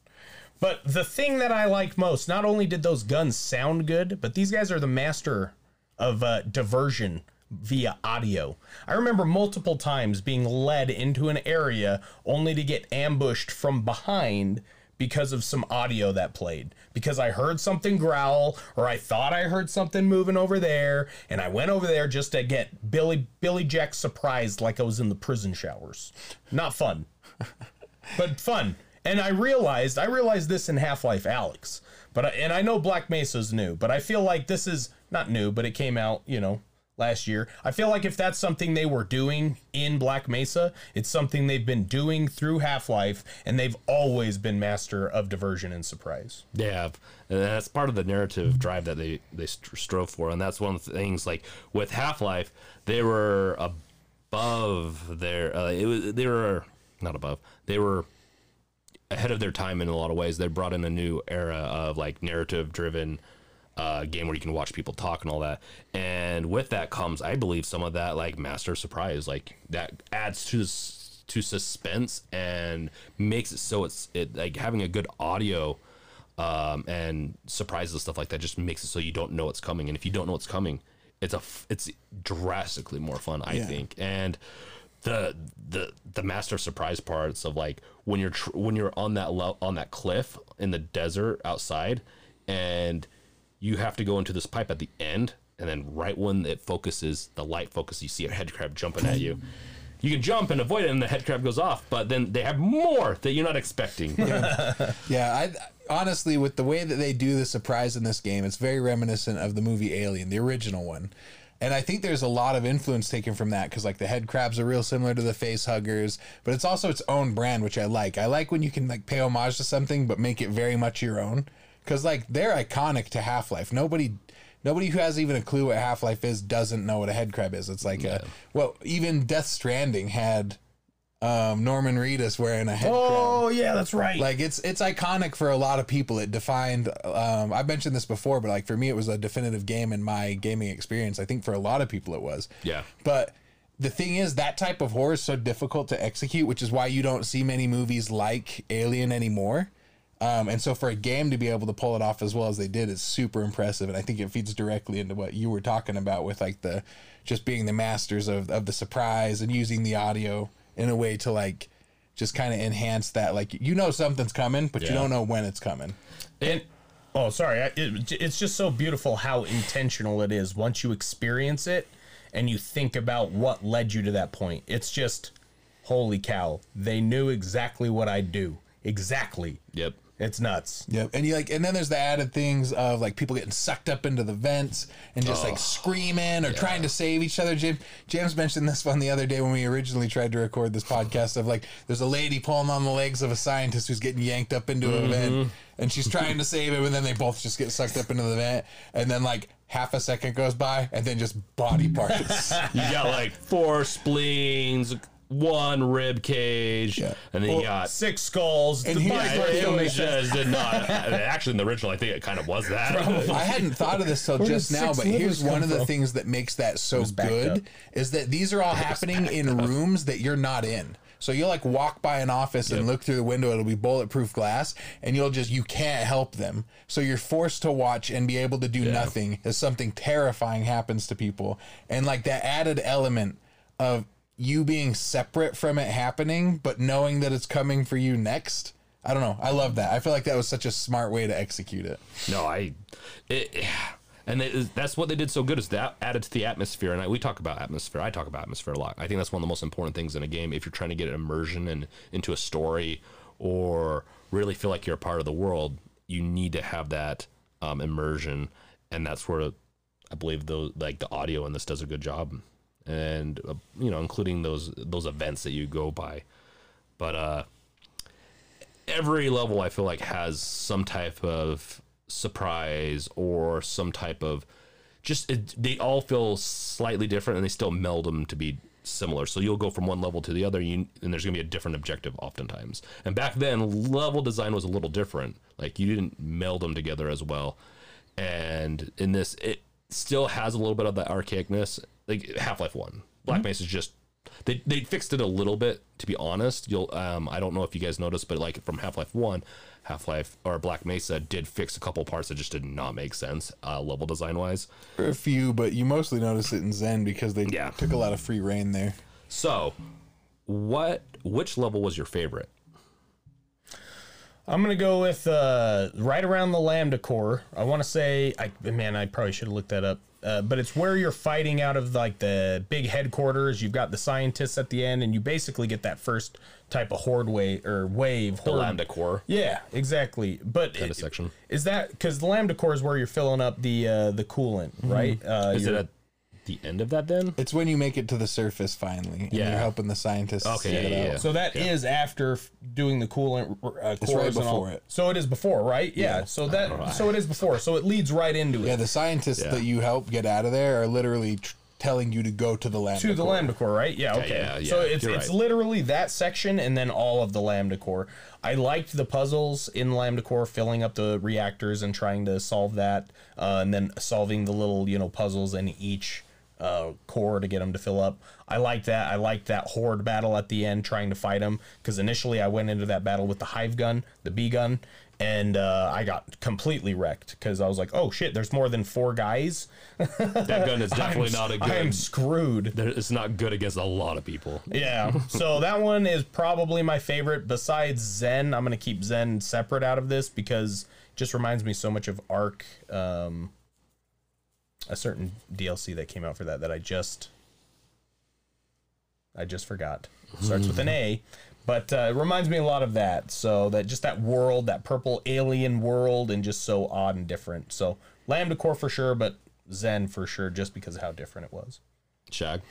But the thing that I like most, not only did those guns sound good, but these guys are the master of uh, diversion via audio. I remember multiple times being led into an area only to get ambushed from behind because of some audio that played. Because I heard something growl or I thought I heard something moving over there and I went over there just to get Billy Billy Jack surprised like I was in the prison showers. Not fun [laughs] but fun. And I realized I realized this in Half Life Alyx, but I, and I know Black Mesa's new, but I feel like this is not new, but it came out you know last year. I feel like if that's something they were doing in Black Mesa, it's something they've been doing through Half Life, and they've always been master of diversion and surprise. Have, and that's part of the narrative drive that they they st- strove for, and that's one of the things. Like with Half Life, they were above their. Uh, it was they were not above. They were ahead of their time in a lot of ways. They brought in a new era of like narrative driven uh, game where you can watch people talk and all that. And with that comes, I believe, some of that like master surprise, like that adds to to suspense and makes it so it's it like having a good audio um, and surprises and stuff like that just makes it so you don't know what's coming. And if you don't know what's coming, it's a f- it's drastically more fun, I Yeah. think. And the the the master surprise parts of like when you're tr- when you're on that lo- on that cliff in the desert outside and you have to go into this pipe at the end and then right when it focuses the light focus you see a head crab jumping at you you can jump and avoid it and the head crab goes off but then they have more that you're not expecting [laughs] Yeah, I honestly with the way that they do the surprise in this game, it's very reminiscent of the movie Alien, the original one. And I think there's a lot of influence taken from that because like the head crabs are real similar to the face huggers, but it's also its own brand, which I like. I like when you can like pay homage to something but make it very much your own. Because like they're iconic to Half Life. Nobody nobody who has even a clue what Half Life is doesn't know what a head crab is. It's like a well, even Death Stranding had um, Norman Reedus wearing a head crab. Oh yeah, that's right. Like it's it's iconic for a lot of people. It defined. Um, I've mentioned this before, but like for me, it was a definitive game in my gaming experience. I think for a lot of people, it was. Yeah. But the thing is, that type of horror is so difficult to execute, which is why you don't see many movies like Alien anymore. Um, and so for a game to be able to pull it off as well as they did is super impressive. And I think it feeds directly into what you were talking about with like the just being the masters of, of the surprise and using the audio in a way to like just kind of enhance that. Like you know something's coming, but you don't know when it's coming. And oh, sorry, I, it, it's just so beautiful how intentional it is once you experience it and you think about what led you to that point. It's just holy cow, they knew exactly what I'd do. Exactly. yep It's nuts. Yep. And you like and then there's the added things of like people getting sucked up into the vents and just like screaming or trying to save each other. James James mentioned this one the other day when we originally tried to record this podcast of like there's a lady pulling on the legs of a scientist who's getting yanked up into a vent mm-hmm. and she's trying to save him and then they both just get sucked up into the vent and then like half a second goes by and then just body parts. [laughs] you got like four spleens one rib cage and then you got Six skulls. And the here's body what it don't it make sense. just did not actually in the original i think it kind of was that I hadn't thought of this till [laughs] Where just now, but here's one of the from? things that makes that so good up. is that these are all happening in rooms that you're not in. So you'll like walk by an office and look through the window, it'll be bulletproof glass, and you'll just you can't help them. So you're forced to watch and be able to do nothing as something terrifying happens to people. And like that added element of you being separate from it happening, but knowing that it's coming for you next. I don't know. I love that. I feel like that was such a smart way to execute it. No, I, it, [sighs] and that's what they did so good is that added to the atmosphere. And I, we talk about atmosphere. I talk about atmosphere a lot. I think that's one of the most important things in a game. If you're trying to get an immersion and into a story, or really feel like you're a part of the world, you need to have that um, immersion, and that's where I believe the like the audio in this does a good job, and uh, you know, including those those events that you go by. But uh, every level I feel like has some type of surprise or some type of just it, they all feel slightly different and they still meld them to be similar. So you'll go from one level to the other you, and there's to be a different objective oftentimes. And back then level design was a little different. Like you didn't meld them together as well. And in this it still has a little bit of the archaicness like Half-Life 1. Black Mesa is just they they fixed it a little bit to be honest. You'll um I don't know if you guys noticed but like from Half-Life 1, Half-Life or Black Mesa did fix a couple parts that just did not make sense uh level design wise. A few, but you mostly notice it in Xen because they Yeah. took a lot of free reign there. So, what which level was your favorite? I'm gonna go with uh, right around the Lambda core. I want to say, I man, I probably should have looked that up. Uh, but it's where you're fighting out of like the big headquarters. You've got the scientists at the end, and you basically get that first type of horde wave or wave. The horde. Lambda Core Yeah, exactly. But kind it- of section. is that because the Lambda core is where you're filling up the uh, the coolant, right? Uh, Is it at the end of that then? It's when you make it to the surface finally, and Yeah. you're helping the scientists Okay, get yeah, it yeah, out. yeah. So that is after f- doing the coolant uh, It's cores right and all- before it. So it is before, right? Yeah. So that so it is before. So it leads right into it. Yeah, the scientists Yeah. that you help get out of there are literally tr- telling you to go to the lambda. to the core. lambda core, right? Yeah, okay. yeah, yeah, so it's you're it's right. literally that section and then all of the lambda core. I liked the puzzles in lambda core, filling up the reactors and trying to solve that, uh, and then solving the little you know puzzles in each uh, core to get them to fill up. I like that. I like that horde battle at the end, trying to fight them because initially I went into that battle with the hive gun, the B gun. And uh, I got completely wrecked because I was like, "Oh shit! There's more than four guys. [laughs] That gun is [laughs] definitely I'm, not I'm screwed." there- It's not good against a lot of people. Yeah. So that one is probably my favorite. Besides Xen, I'm gonna keep Xen separate out of this because it just reminds me so much of ARK. Um, a certain DLC that came out for that that I just I just forgot. Starts with an A, but uh, it reminds me a lot of that. So that just that world, that purple alien world, and just so odd and different. So Lambda Core for sure, but Xen for sure, just because of how different it was. Shag.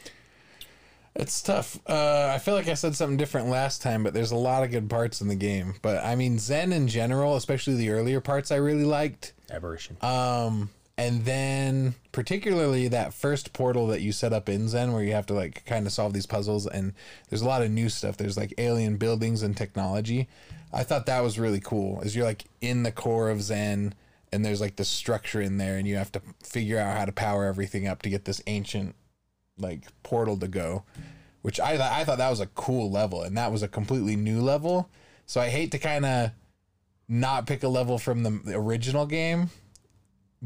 It's tough. Uh, I feel like I said something different last time, but there's a lot of good parts in the game. But I mean, Xen in general, especially the earlier parts, I really liked. Aberration. Um, and then particularly that first portal that you set up in Xen, where you have to like kind of solve these puzzles, and there's a lot of new stuff. There's like alien buildings and technology. I thought that was really cool. As you're like in the core of Xen, and there's like the structure in there, and you have to figure out how to power everything up to get this ancient like portal to go. Which I th- I thought that was a cool level, and that was a completely new level. So I hate to kind of not pick a level from the original game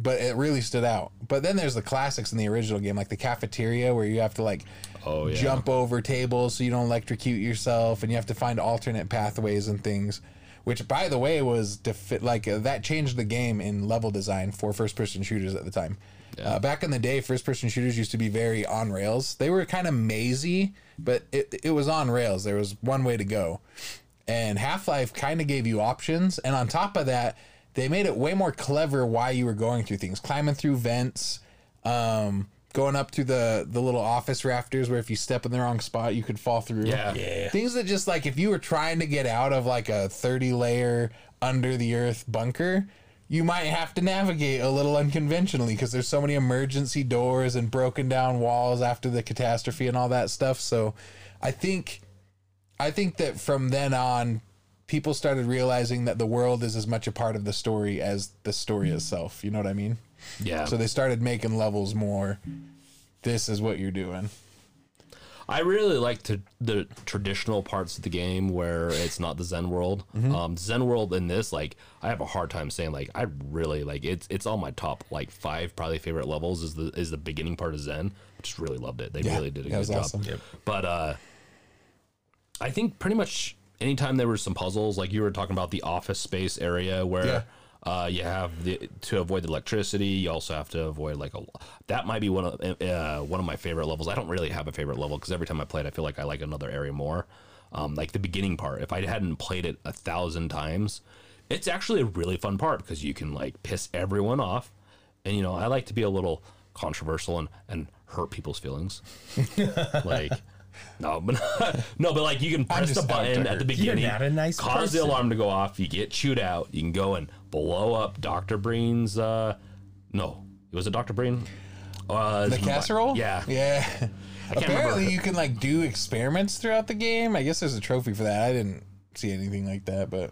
but it really stood out. But then there's the classics in the original game, like the cafeteria, where you have to like Oh yeah. jump over tables so you don't electrocute yourself, and you have to find alternate pathways and things. Which, by the way, was defi- like uh, that changed the game in level design for first-person shooters at the time. Uh, back in the day, first-person shooters used to be very on rails. They were kind of mazy, but it it was on rails. There was one way to go, and Half Life kind of gave you options. And on top of that, they made it way more clever why you were going through things, climbing through vents, um, going up to the the little office rafters where if you step in the wrong spot, you could fall through. Yeah. Yeah. Things that just like if you were trying to get out of like a 30 layer under the earth bunker, you might have to navigate a little unconventionally because there's so many emergency doors and broken down walls after the catastrophe and all that stuff. So I think I think that from then on people started realizing that the world is as much a part of the story as the story itself. You know what I mean? Yeah. So they started making levels more. This is what you're doing. I really like to, the traditional parts of the game where it's not the Xen world. Um, Xen world in this, like, I have a hard time saying like I really like it's it's on my top like five probably favorite levels is the is the beginning part of Xen. I just really loved it. They Yeah, really did a that good was job. awesome. Yep. But uh, I think pretty much anytime there were some puzzles, like you were talking about the office space area where. Yeah. Uh, you have the to avoid the electricity. You also have to avoid like a that might be one of uh, one of my favorite levels. I don't really have a favorite level because every time I play it, I feel like I like another area more. Um, like the beginning part, if I hadn't played it a thousand times, it's actually a really fun part because you can like piss everyone off, and you know I like to be a little controversial and and hurt people's feelings. [laughs] like no, but [laughs] no, but like you can press the button at the hurt. beginning, not a nice cause the alarm to go off. You get chewed out. You can go and blow up Doctor Breen's. Uh, no, it was it Doctor Breen? Uh, The casserole? Yeah, Yeah. [laughs] Apparently, remember. you can like do experiments throughout the game. I guess there's a trophy for that. I didn't see anything like that, but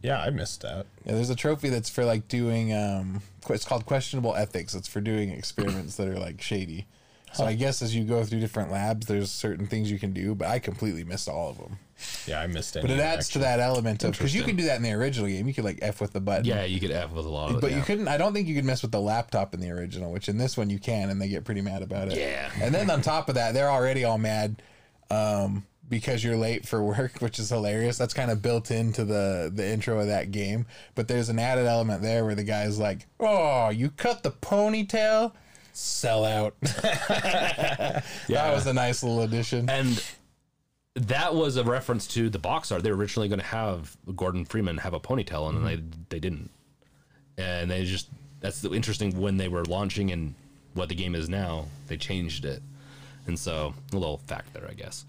Yeah, I missed out. yeah, there's a trophy that's for like doing. um It's called questionable ethics. It's for doing experiments that are like shady. So I guess as you go through different labs, there's certain things you can do, but I completely missed all of them. Yeah, I missed it. But it adds to that element of because you can do that in the original game. You could like f with the button. yeah. You could F with a lot of it. But yeah. you couldn't. I don't think you could mess with the laptop in the original, which in this one you can, and they get pretty mad about it. Yeah. And then on [laughs] top of that, they're already all mad um, because you're late for [laughs] work, which is hilarious. That's kind of built into the the intro of that game. But there's an added element there where the guy's like, "Oh, you cut the ponytail." Sell out. [laughs] [laughs] yeah. That was a nice little addition. and that was a reference to the box art. They were originally going to have Gordon Freeman have a ponytail, and they they didn't. And they just that's the interesting when they were launching and what the game is now. They changed it, and so a little fact there, I guess.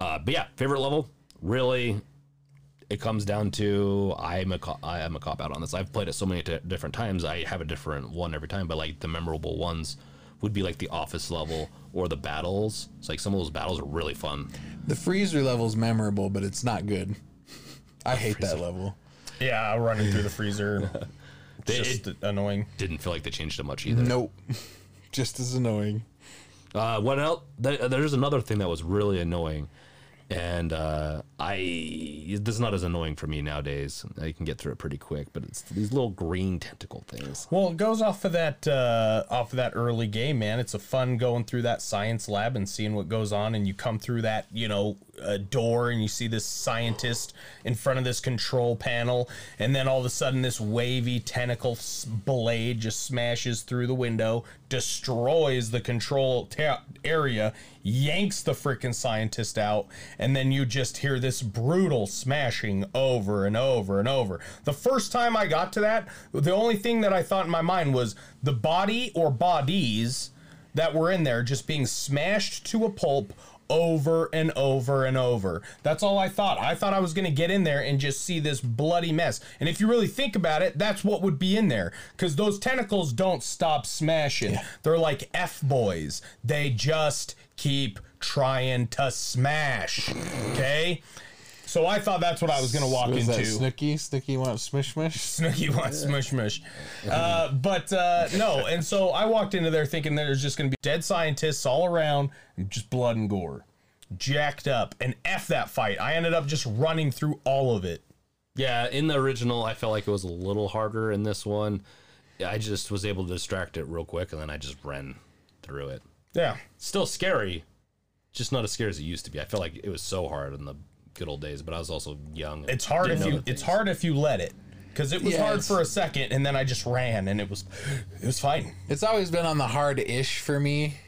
Uh, but yeah, favorite level really. It comes down to I'm a co- I am a cop out on this. I've played it so many t- different times. I have a different one every time, but like the memorable ones would be like the office level or the battles. It's like some of those battles are really fun. The freezer level is memorable, but it's not good. I hate that level. Yeah, running through the freezer. [laughs] They- just it annoying. didn't feel like they changed it much either. Nope. [laughs] Just as annoying. Uh, what else? Th- there's another thing that was really annoying, and uh, I this is not as annoying for me nowadays. I can get through it pretty quick, but it's these little green tentacle things. Well, it goes off of that uh, off of that early game, man. It's a fun going through that science lab and seeing what goes on, and you come through that you know uh, door and you see this scientist in front of this control panel, and then all of a sudden this wavy tentacle blade just smashes through the window, destroys the control ta- area, yanks the freaking scientist out, and then you just hear this brutal smashing over and over and over. The first time I got to that, the only thing that I thought in my mind was the body or bodies that were in there just being smashed to a pulp over and over and over. That's all I thought. I thought I was going to get in there and just see this bloody mess. And if you really think about it, that's what would be in there cuz those tentacles don't stop smashing. They're like F boys. They just keep trying to smash. Okay? So I thought that's what I was going to walk What is into. that, Snooky? Snooky wants smish smish? Snooky wants smush mush. Uh, but uh, no, and so I walked into there thinking there's just going to be dead scientists all around, and just blood and gore, jacked up, and f that fight. I ended up just running through all of it. Yeah, in the original, I felt like it was a little harder. In this one, I just was able to distract it real quick, and then I just ran through it. Yeah, Still scary, just not as scary as it used to be. I felt like it was so hard in the good old days, but I was also young. it's hard if you it's hard if you let it because it was Yeah, hard for a second, and then I just ran, and it was it was fine. It's always been on the hard ish for me.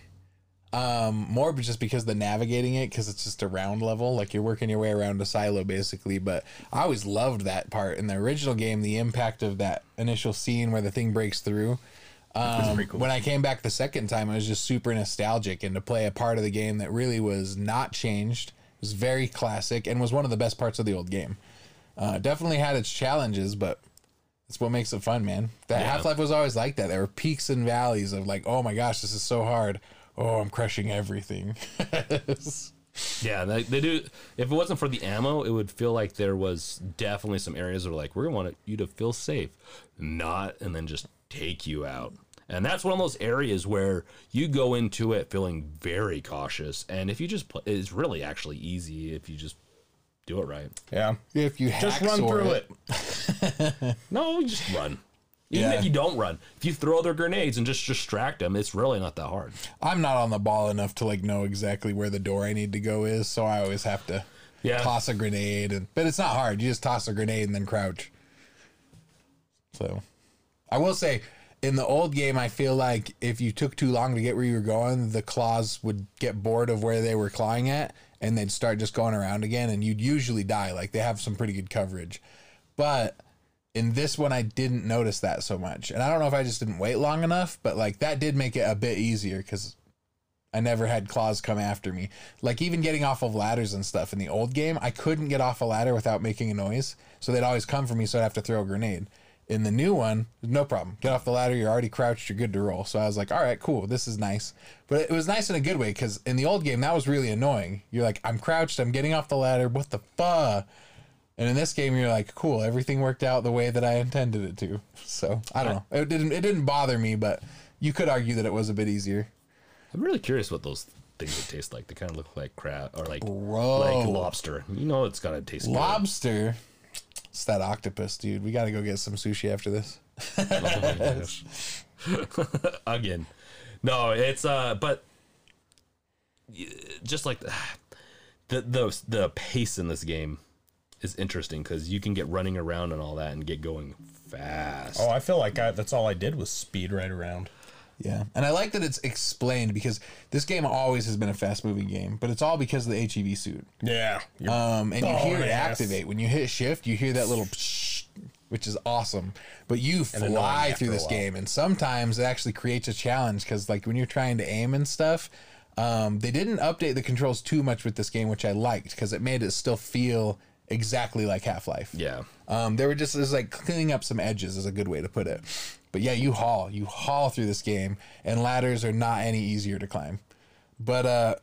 Um, more just because the navigating it, because it's just a round level, like you're working your way around a silo basically. But I always loved that part in the original game. The impact of that initial scene where the thing breaks through. Um, When I came back the second time, I was just super nostalgic, and to play a part of the game that really was not changed, was very classic, and was one of the best parts of the old game. Uh, definitely had its challenges, but that's what makes it fun, man. That Yeah. Half Life was always like that. There were peaks and valleys of like, oh my gosh, this is so hard. Oh, I'm crushing everything. [laughs] Yeah, they, they do. If it wasn't for the ammo, it would feel like there was definitely some areas where like we're gonna want you to feel safe, not and then just take you out. And that's one of those areas where you go into it feeling very cautious. And if you just play, it's really actually easy if you just do it right. Yeah. If you Just run through it. [laughs] No, you just run. Even Yeah. if you don't run, if you throw their grenades and just distract them, it's really not that hard. I'm not on the ball enough to like know exactly where the door I need to go is, so I always have to Yeah. toss a grenade and but it's not hard. You just toss a grenade and then crouch. So I will say in the old game I feel like if you took too long to get where you were going, the claws would get bored of where they were clawing at and they'd start just going around again and you'd usually die. Like they have some pretty good coverage. But in this one I didn't notice that so much. And I don't know if I just didn't wait long enough, but like that did make it a bit easier cuz I never had claws come after me. Like even getting off of ladders and stuff in the old game, I couldn't get off a ladder without making a noise. So they'd always come for me, so I'd have to throw a grenade. In the new one, no problem. Get off the ladder, you're already crouched, you're good to roll. So I was like, all right, cool, this is nice. But it was nice in a good way because in the old game, that was really annoying. You're like, I'm crouched, I'm getting off the ladder, what the fuck? And in this game, you're like, cool, everything worked out the way that I intended it to. [laughs] So I don't know. It didn't. It didn't bother me, but you could argue that it was a bit easier. I'm really curious what those things would taste like. They kind of look like crab or like Bro. like lobster. You know, it's gotta taste good. Lobster. It's that octopus, dude. We got to go get some sushi after this. [laughs] again. No, it's uh, but just like the [sighs] the the, the pace in this game is interesting because you can get running around and all that and get going fast. Oh, I feel like I, that's all I did was speed right around. Yeah. And I like that it's explained because this game always has been a fast moving game, but it's all because of the HEV suit. Yeah. Um, and you hear it Bonus. activate. When you hit shift, you hear that little psh, which is awesome. But you fly through this game, and sometimes it actually creates a challenge because, like, when you're trying to aim and stuff, um, they didn't update the controls too much with this game, which I liked because it made it still feel exactly like Half Life. yeah. Um, they were just it was like cleaning up some edges is a good way to put it. But yeah, you haul, you haul through this game, and ladders are not any easier to climb. But uh,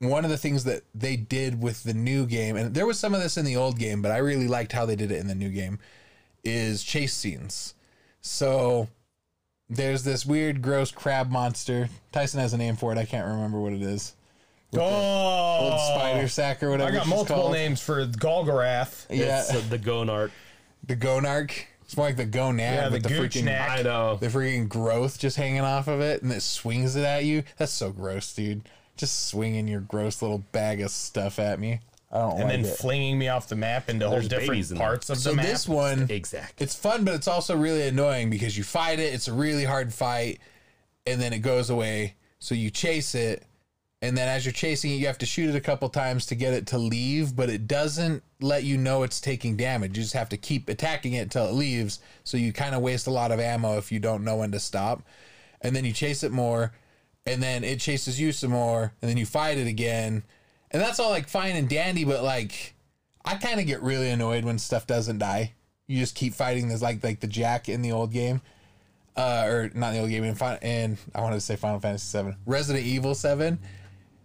one of the things that they did with the new game, and there was some of this in the old game, but I really liked how they did it in the new game, is chase scenes. So there's this weird, gross crab monster. Tyson has a name for it. I can't remember what it is. Oh, Old spider sack or whatever. I got she's multiple called. names for Golgarath. Yeah, It's uh, the Gonart. the gonarch. It's more like the gonad Yeah, with the the, freaking neck. I know. the freaking growth just hanging off of it and it swings it at you. That's so gross, dude. Just swinging your gross little bag of stuff at me. I don't And like then it. flinging me off the map into whole There's different babies in there. parts of so the map. So this one, Exactly. it's fun, but it's also really annoying because you fight it. It's a really hard fight, and then it goes away. So you chase it, and then as you're chasing it, you have to shoot it a couple times to get it to leave. But it doesn't let you know it's taking damage. You just have to keep attacking it until it leaves. So you kind of waste a lot of ammo if you don't know when to stop. And then you chase it more, and then it chases you some more, and then you fight it again. And that's all like fine and dandy, but like I kind of get really annoyed when stuff doesn't die. You just keep fighting this like like the Jack in the old game, uh, or not the old game in and I wanted to say Final Fantasy Seven, Resident Evil Seven.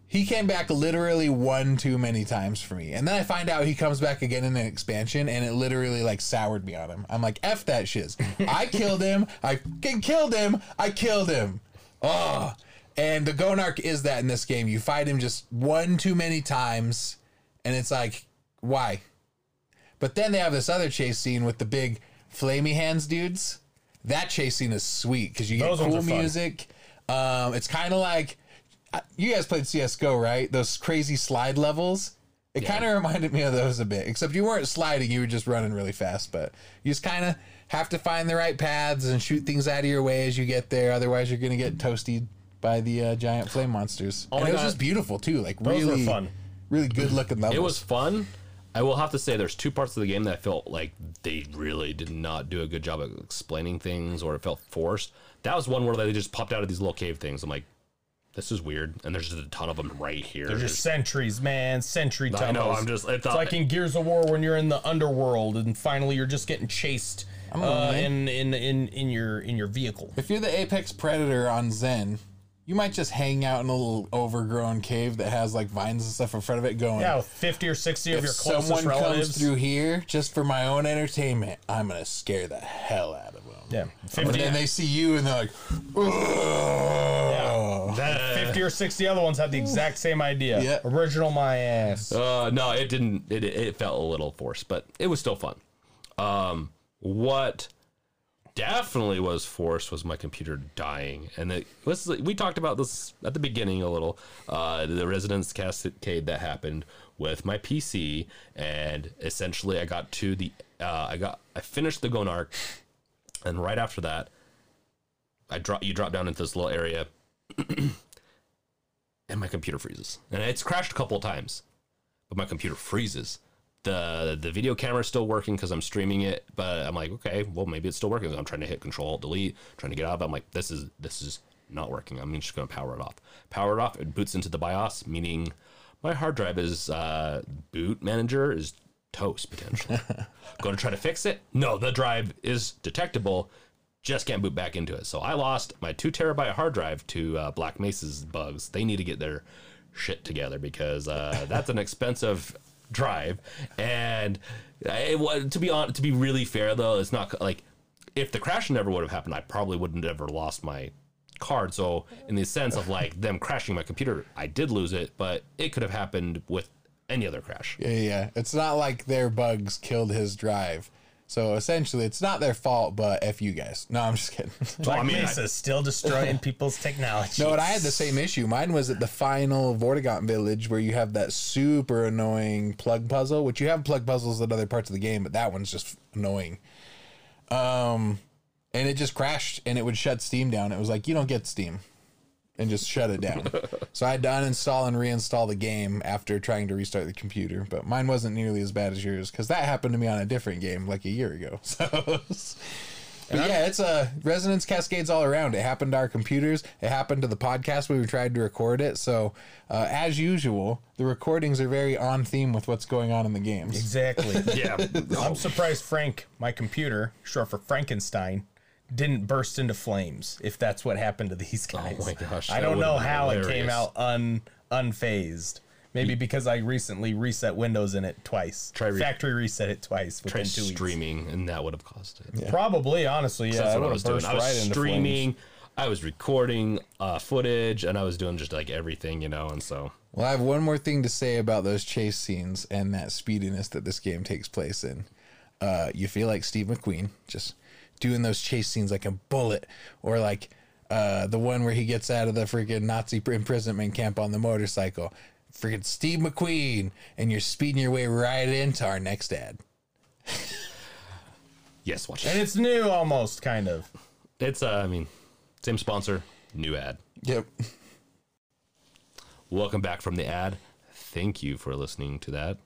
He came back literally one too many times for me, and then I find out he comes back again in an expansion, and it literally like soured me on him. I'm like, f that shiz. I [laughs] killed him. I fucking killed him. I killed him. Oh, and the Gonarch is that in this game. You fight him just one too many times, and it's like, why? But then they have this other chase scene with the big flamey hands dudes. That chase scene is sweet because you get Those cool music. Um, it's kind of like you guys played CS:GO, right? Those crazy slide levels. It kind of reminded me of those a bit, except you weren't sliding; you were just running really fast. But you just kind of have to find the right paths and shoot things out of your way as you get there. Otherwise, you're gonna get toasted by the uh, giant flame monsters. and my it was God. just beautiful too, like Those really fun. really good looking levels. It was fun. I will have to say there's two parts of the game that I felt like they really did not do a good job of explaining things or it felt forced. That was one where they just popped out of these little cave things. I'm like, this is weird. And there's just a ton of them right here. They're just sentries, man. Sentry tunnels. I know, I'm just- I it's like in Gears of War when you're in the underworld and finally you're just getting chased uh, in, in in in your in your vehicle. If you're the apex predator on Xen, you might just hang out in a little overgrown cave that has like vines and stuff in front of it going. Yeah, 50 or 60 of your closest someone relatives. comes through here just for my own entertainment, I'm gonna scare the hell out of them. Yeah, And 50, then they see you and they're like, oh. That 50 or 60 other ones had the exact same idea. Yeah. Original my ass. Uh, no, it didn't. It, it felt a little forced, but it was still fun. Um, what definitely was forced was my computer dying, and it was. We talked about this at the beginning a little. Uh, the Resonance Cascade that happened with my PC, and essentially I got to the. Uh, I got. I finished the Gonarch, and right after that, I drop. You drop down into this little area. [clears throat] and my computer freezes. And it's crashed a couple of times, but my computer freezes. The the video camera's still working because I'm streaming it, but I'm like, okay, well maybe it's still working. I'm trying to hit Control Alt Delete, trying to get out of it. I'm like, this is this is not working. I'm just gonna power it off. Power it off. It boots into the BIOS, meaning my hard drive is uh, boot manager is toast potentially. [laughs] Go to try to fix it. No, the drive is detectable. Just can't boot back into it. So I lost my two terabyte hard drive to uh, Black Mesa's bugs. They need to get their shit together because uh, [laughs] that's an expensive drive. And it, to be on, to be really fair though, it's not like if the crash never would have happened, I probably wouldn't have ever lost my card. So in the sense of like them crashing my computer, I did lose it, but it could have happened with any other crash. Yeah, yeah. It's not like their bugs killed his drive. So essentially, it's not their fault, but F you guys. No, I'm just kidding. Black I mean, I- Mesa's still destroying [laughs] people's technology. no, and I had the same issue. Mine was at the final Vortigaunt village where you have that super annoying plug puzzle, which you have plug puzzles at other parts of the game, but that one's just annoying. Um, and it just crashed and it would shut Steam down. It was like, you don't get Steam. And just shut it down. [laughs] so I had to uninstall and reinstall the game after trying to restart the computer. But mine wasn't nearly as bad as yours because that happened to me on a different game like a year ago. [laughs] So, but yeah, it's a resonance cascades all around. It happened to our computers. It happened to the podcast when we tried to record it. So, uh, as usual, the recordings are very on theme with what's going on in the games. Exactly. [laughs] Yeah. I'm surprised Frank, my computer, short for Frankenstein, didn't burst into flames. If that's what happened to these guys. Oh my gosh, I don't know been how it came out un unfazed. Maybe because I recently reset Windows in it twice. Try re- Factory reset it twice Try within two weeks. streaming, and that would have caused it. Probably, honestly, yeah. That's I what I was doing. I was right streaming. I was recording uh, footage, and I was doing just like everything, you know. And so, Well, I have one more thing to say about those chase scenes and that speediness that this game takes place in. Uh, you feel like Steve McQueen just doing those chase scenes like a bullet, or like uh, the one where he gets out of the freaking Nazi imprisonment camp on the motorcycle. Freaking Steve McQueen, and you're speeding your way right into our next ad. yes, watch it. And it's new almost, kind of. It's, uh, I mean, same sponsor, new ad. Yep. Welcome back from the ad. Thank you for listening to that.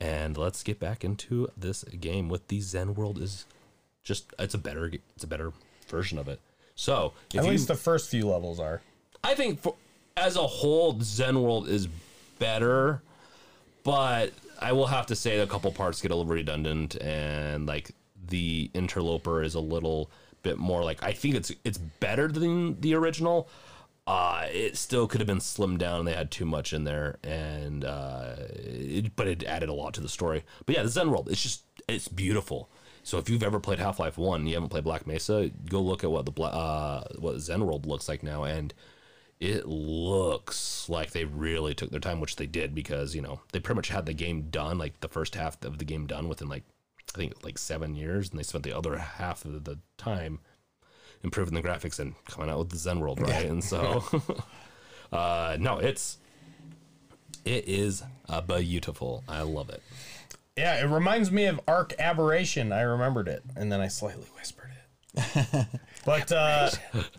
And let's get back into this game with the Xen World is just it's a better it's a better version of it. So, if At you least the first few levels are. I think for, as a whole, Xen World is better, but I will have to say a couple parts get a little redundant, and like the interloper is a little bit more like I think it's it's better than the original. Uh, it still could have been slimmed down. They had too much in there, and uh, it, but it added a lot to the story. But yeah, the Xen World, it's just it's beautiful. So if you've ever played Half Life One, you haven't played Black Mesa, go look at what the uh, what Xen World looks like now, and it looks like they really took their time, which they did because you know they pretty much had the game done, like the first half of the game done within like I think like seven years, and they spent the other half of the time improving the graphics and coming out with the Xen World, right? And so, [laughs] uh, no, it's it is uh, beautiful. I love it. Yeah, it reminds me of ARK Aberration. I remembered it, and then I slightly whispered it. [laughs] but uh,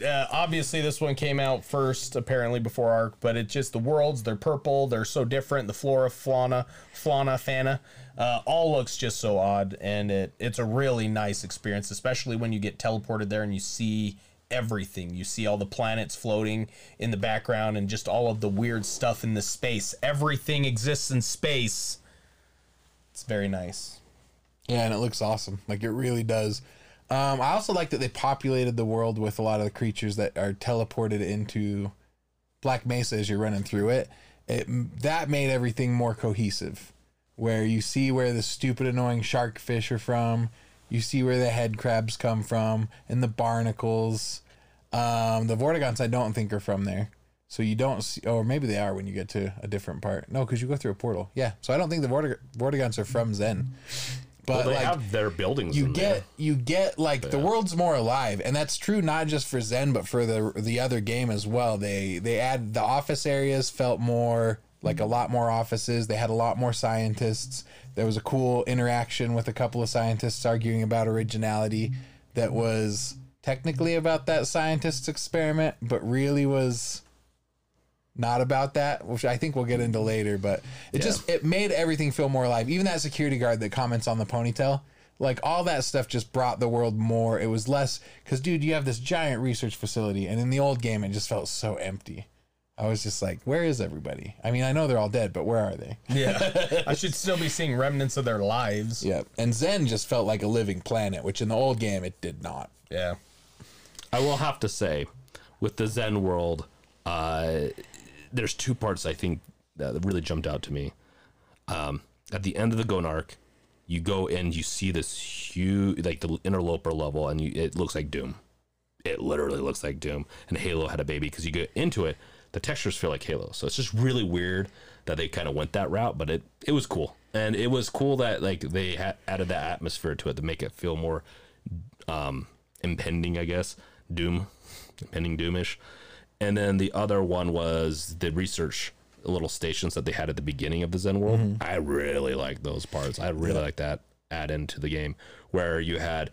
uh, obviously, this one came out first, apparently before ARK. But it's just the worlds. They're purple. They're so different. The flora, fauna, fauna, fauna, uh, all looks just so odd, and it it's a really nice experience, especially when you get teleported there and you see everything. You see all the planets floating in the background, and just all of the weird stuff in the space. Everything exists in space. It's very nice. Yeah, and it looks awesome. Like it really does. Um, I also like that they populated the world with a lot of the creatures that are teleported into Black Mesa as you're running through it. It that made everything more cohesive. Where you see where the stupid, annoying shark fish are from, You see where the head crabs come from and the barnacles. Um, the Vortigaunts, I don't think are from there. So you don't see, or maybe they are when you get to a different part. No, because you go through a portal. Yeah. So I don't think the Vortig- Vortigaunts are from Xen. But Well, they like, have their buildings. you get there. you get like the world's more alive and that's true not just for xen but for the the other game as well they they add the office areas felt more like a lot more offices they had a lot more scientists there was a cool interaction with a couple of scientists arguing about originality that was technically about that scientist's experiment but really was not about that, which I think we'll get into later, but it just it made everything feel more alive. Even that security guard that comments on the ponytail, like all that stuff just brought the world more. It was less cuz dude, you have this giant research facility and in the old game it just felt so empty. I was just like, where is everybody? I mean, I know they're all dead, but where are they? Yeah. [laughs] I should still be seeing remnants of their lives. Yeah. And Xen just felt like a living planet, which in the old game it did not. Yeah. I will have to say, with the Xen world, uh, there's two parts I think that really jumped out to me. Um, at the end of the Gonarch, you go in, you see this huge, like the interloper level, and you, it looks like Doom. It literally looks like Doom. And Halo had a baby because you get into it, the textures feel like Halo. So it's just really weird that they kind of went that route, but it it was cool, and it was cool that like they ha- added that atmosphere to it to make it feel more um, impending, I guess, doom, impending doomish. And then the other one was the research little stations that they had at the beginning of the Xen world. I really like those parts. I really like that add into the game where you had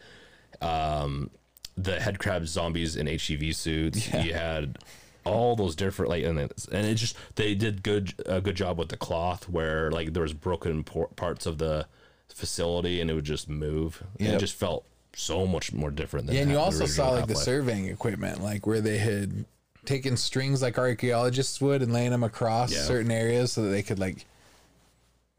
um, the head crab zombies in HEV suits. You had all those different like and it's, and it just they did good a good job with the cloth where like there was broken por- parts of the facility and it would just move. Yep. it just felt so much more different than Yeah, and you also saw like the Half-Life. surveying equipment, like where they had taken strings like archaeologists would and laying them across Yeah. certain areas so that they could like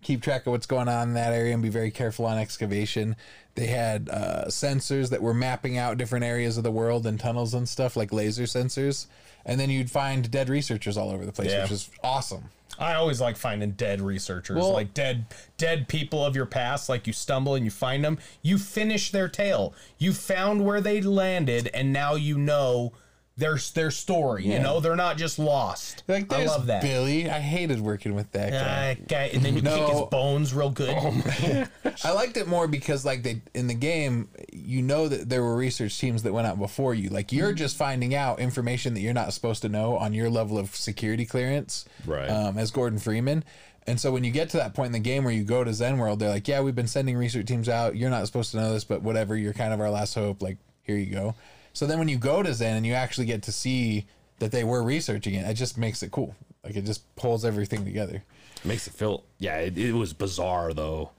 keep track of what's going on in that area and be very careful on excavation. They had uh, sensors that were mapping out different areas of the world and tunnels and stuff, like laser sensors. And then you'd find dead researchers all over the place, Yeah. which is awesome. I always like finding dead researchers, Well- like dead dead people of your past. Like you stumble and you find them, you finish their tale. You found where they landed, and now you know their their story. You know they're not just lost. Like, I there's love that. Billy. I hated working with that guy. Uh, guy, and then you kick No. Oh his bones real good. [laughs] I liked it more because like they in the game, you know that there were research teams that went out before you. Like you're just finding out information that you're not supposed to know on your level of security clearance, Right. Um, as Gordon Freeman. And so when you get to that point in the game where you go to Xen World, they're like, "Yeah, we've been sending research teams out. You're not supposed to know this, but whatever. You're kind of our last hope. Like here you go." So then when you go to Xen and you actually get to see that they were researching it, it just makes it cool. Like it just pulls everything together. makes it feel yeah it, it was bizarre though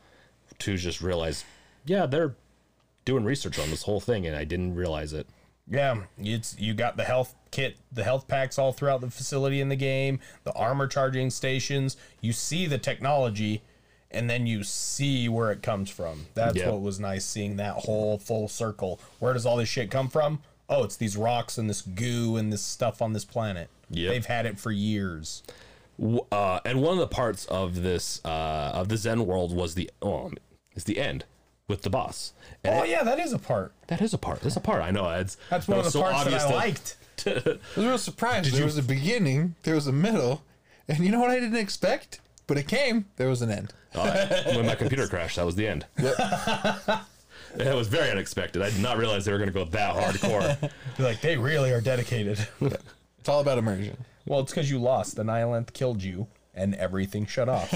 to just realize yeah they're doing research on this whole thing and i didn't realize it Yeah, it's you got the health kit, the health packs all throughout the facility in the game, the armor charging stations. You see the technology, and then you see where it comes from. That's Yeah. what was nice seeing that whole full circle. Where does all this shit come from? Oh, it's these rocks and this goo and this stuff on this planet. Yep. They've had it for years. Uh, and one of the parts of this uh, of the xen world was the oh, is the end with the boss and Oh it- yeah, that is a part. that is a part that's a part i know it's That's that one of the so parts that I to- liked. [laughs] I was real surprised. there was a beginning, there was a middle, and you know what I didn't expect? But it came. There was an end. Uh, when my computer crashed that was the end [laughs] it was very unexpected i did not realize they were going to go that hardcore [laughs] You're like they really are dedicated. [laughs] It's all about immersion. well, it's because you lost. The Nihilanth killed you, and everything shut off.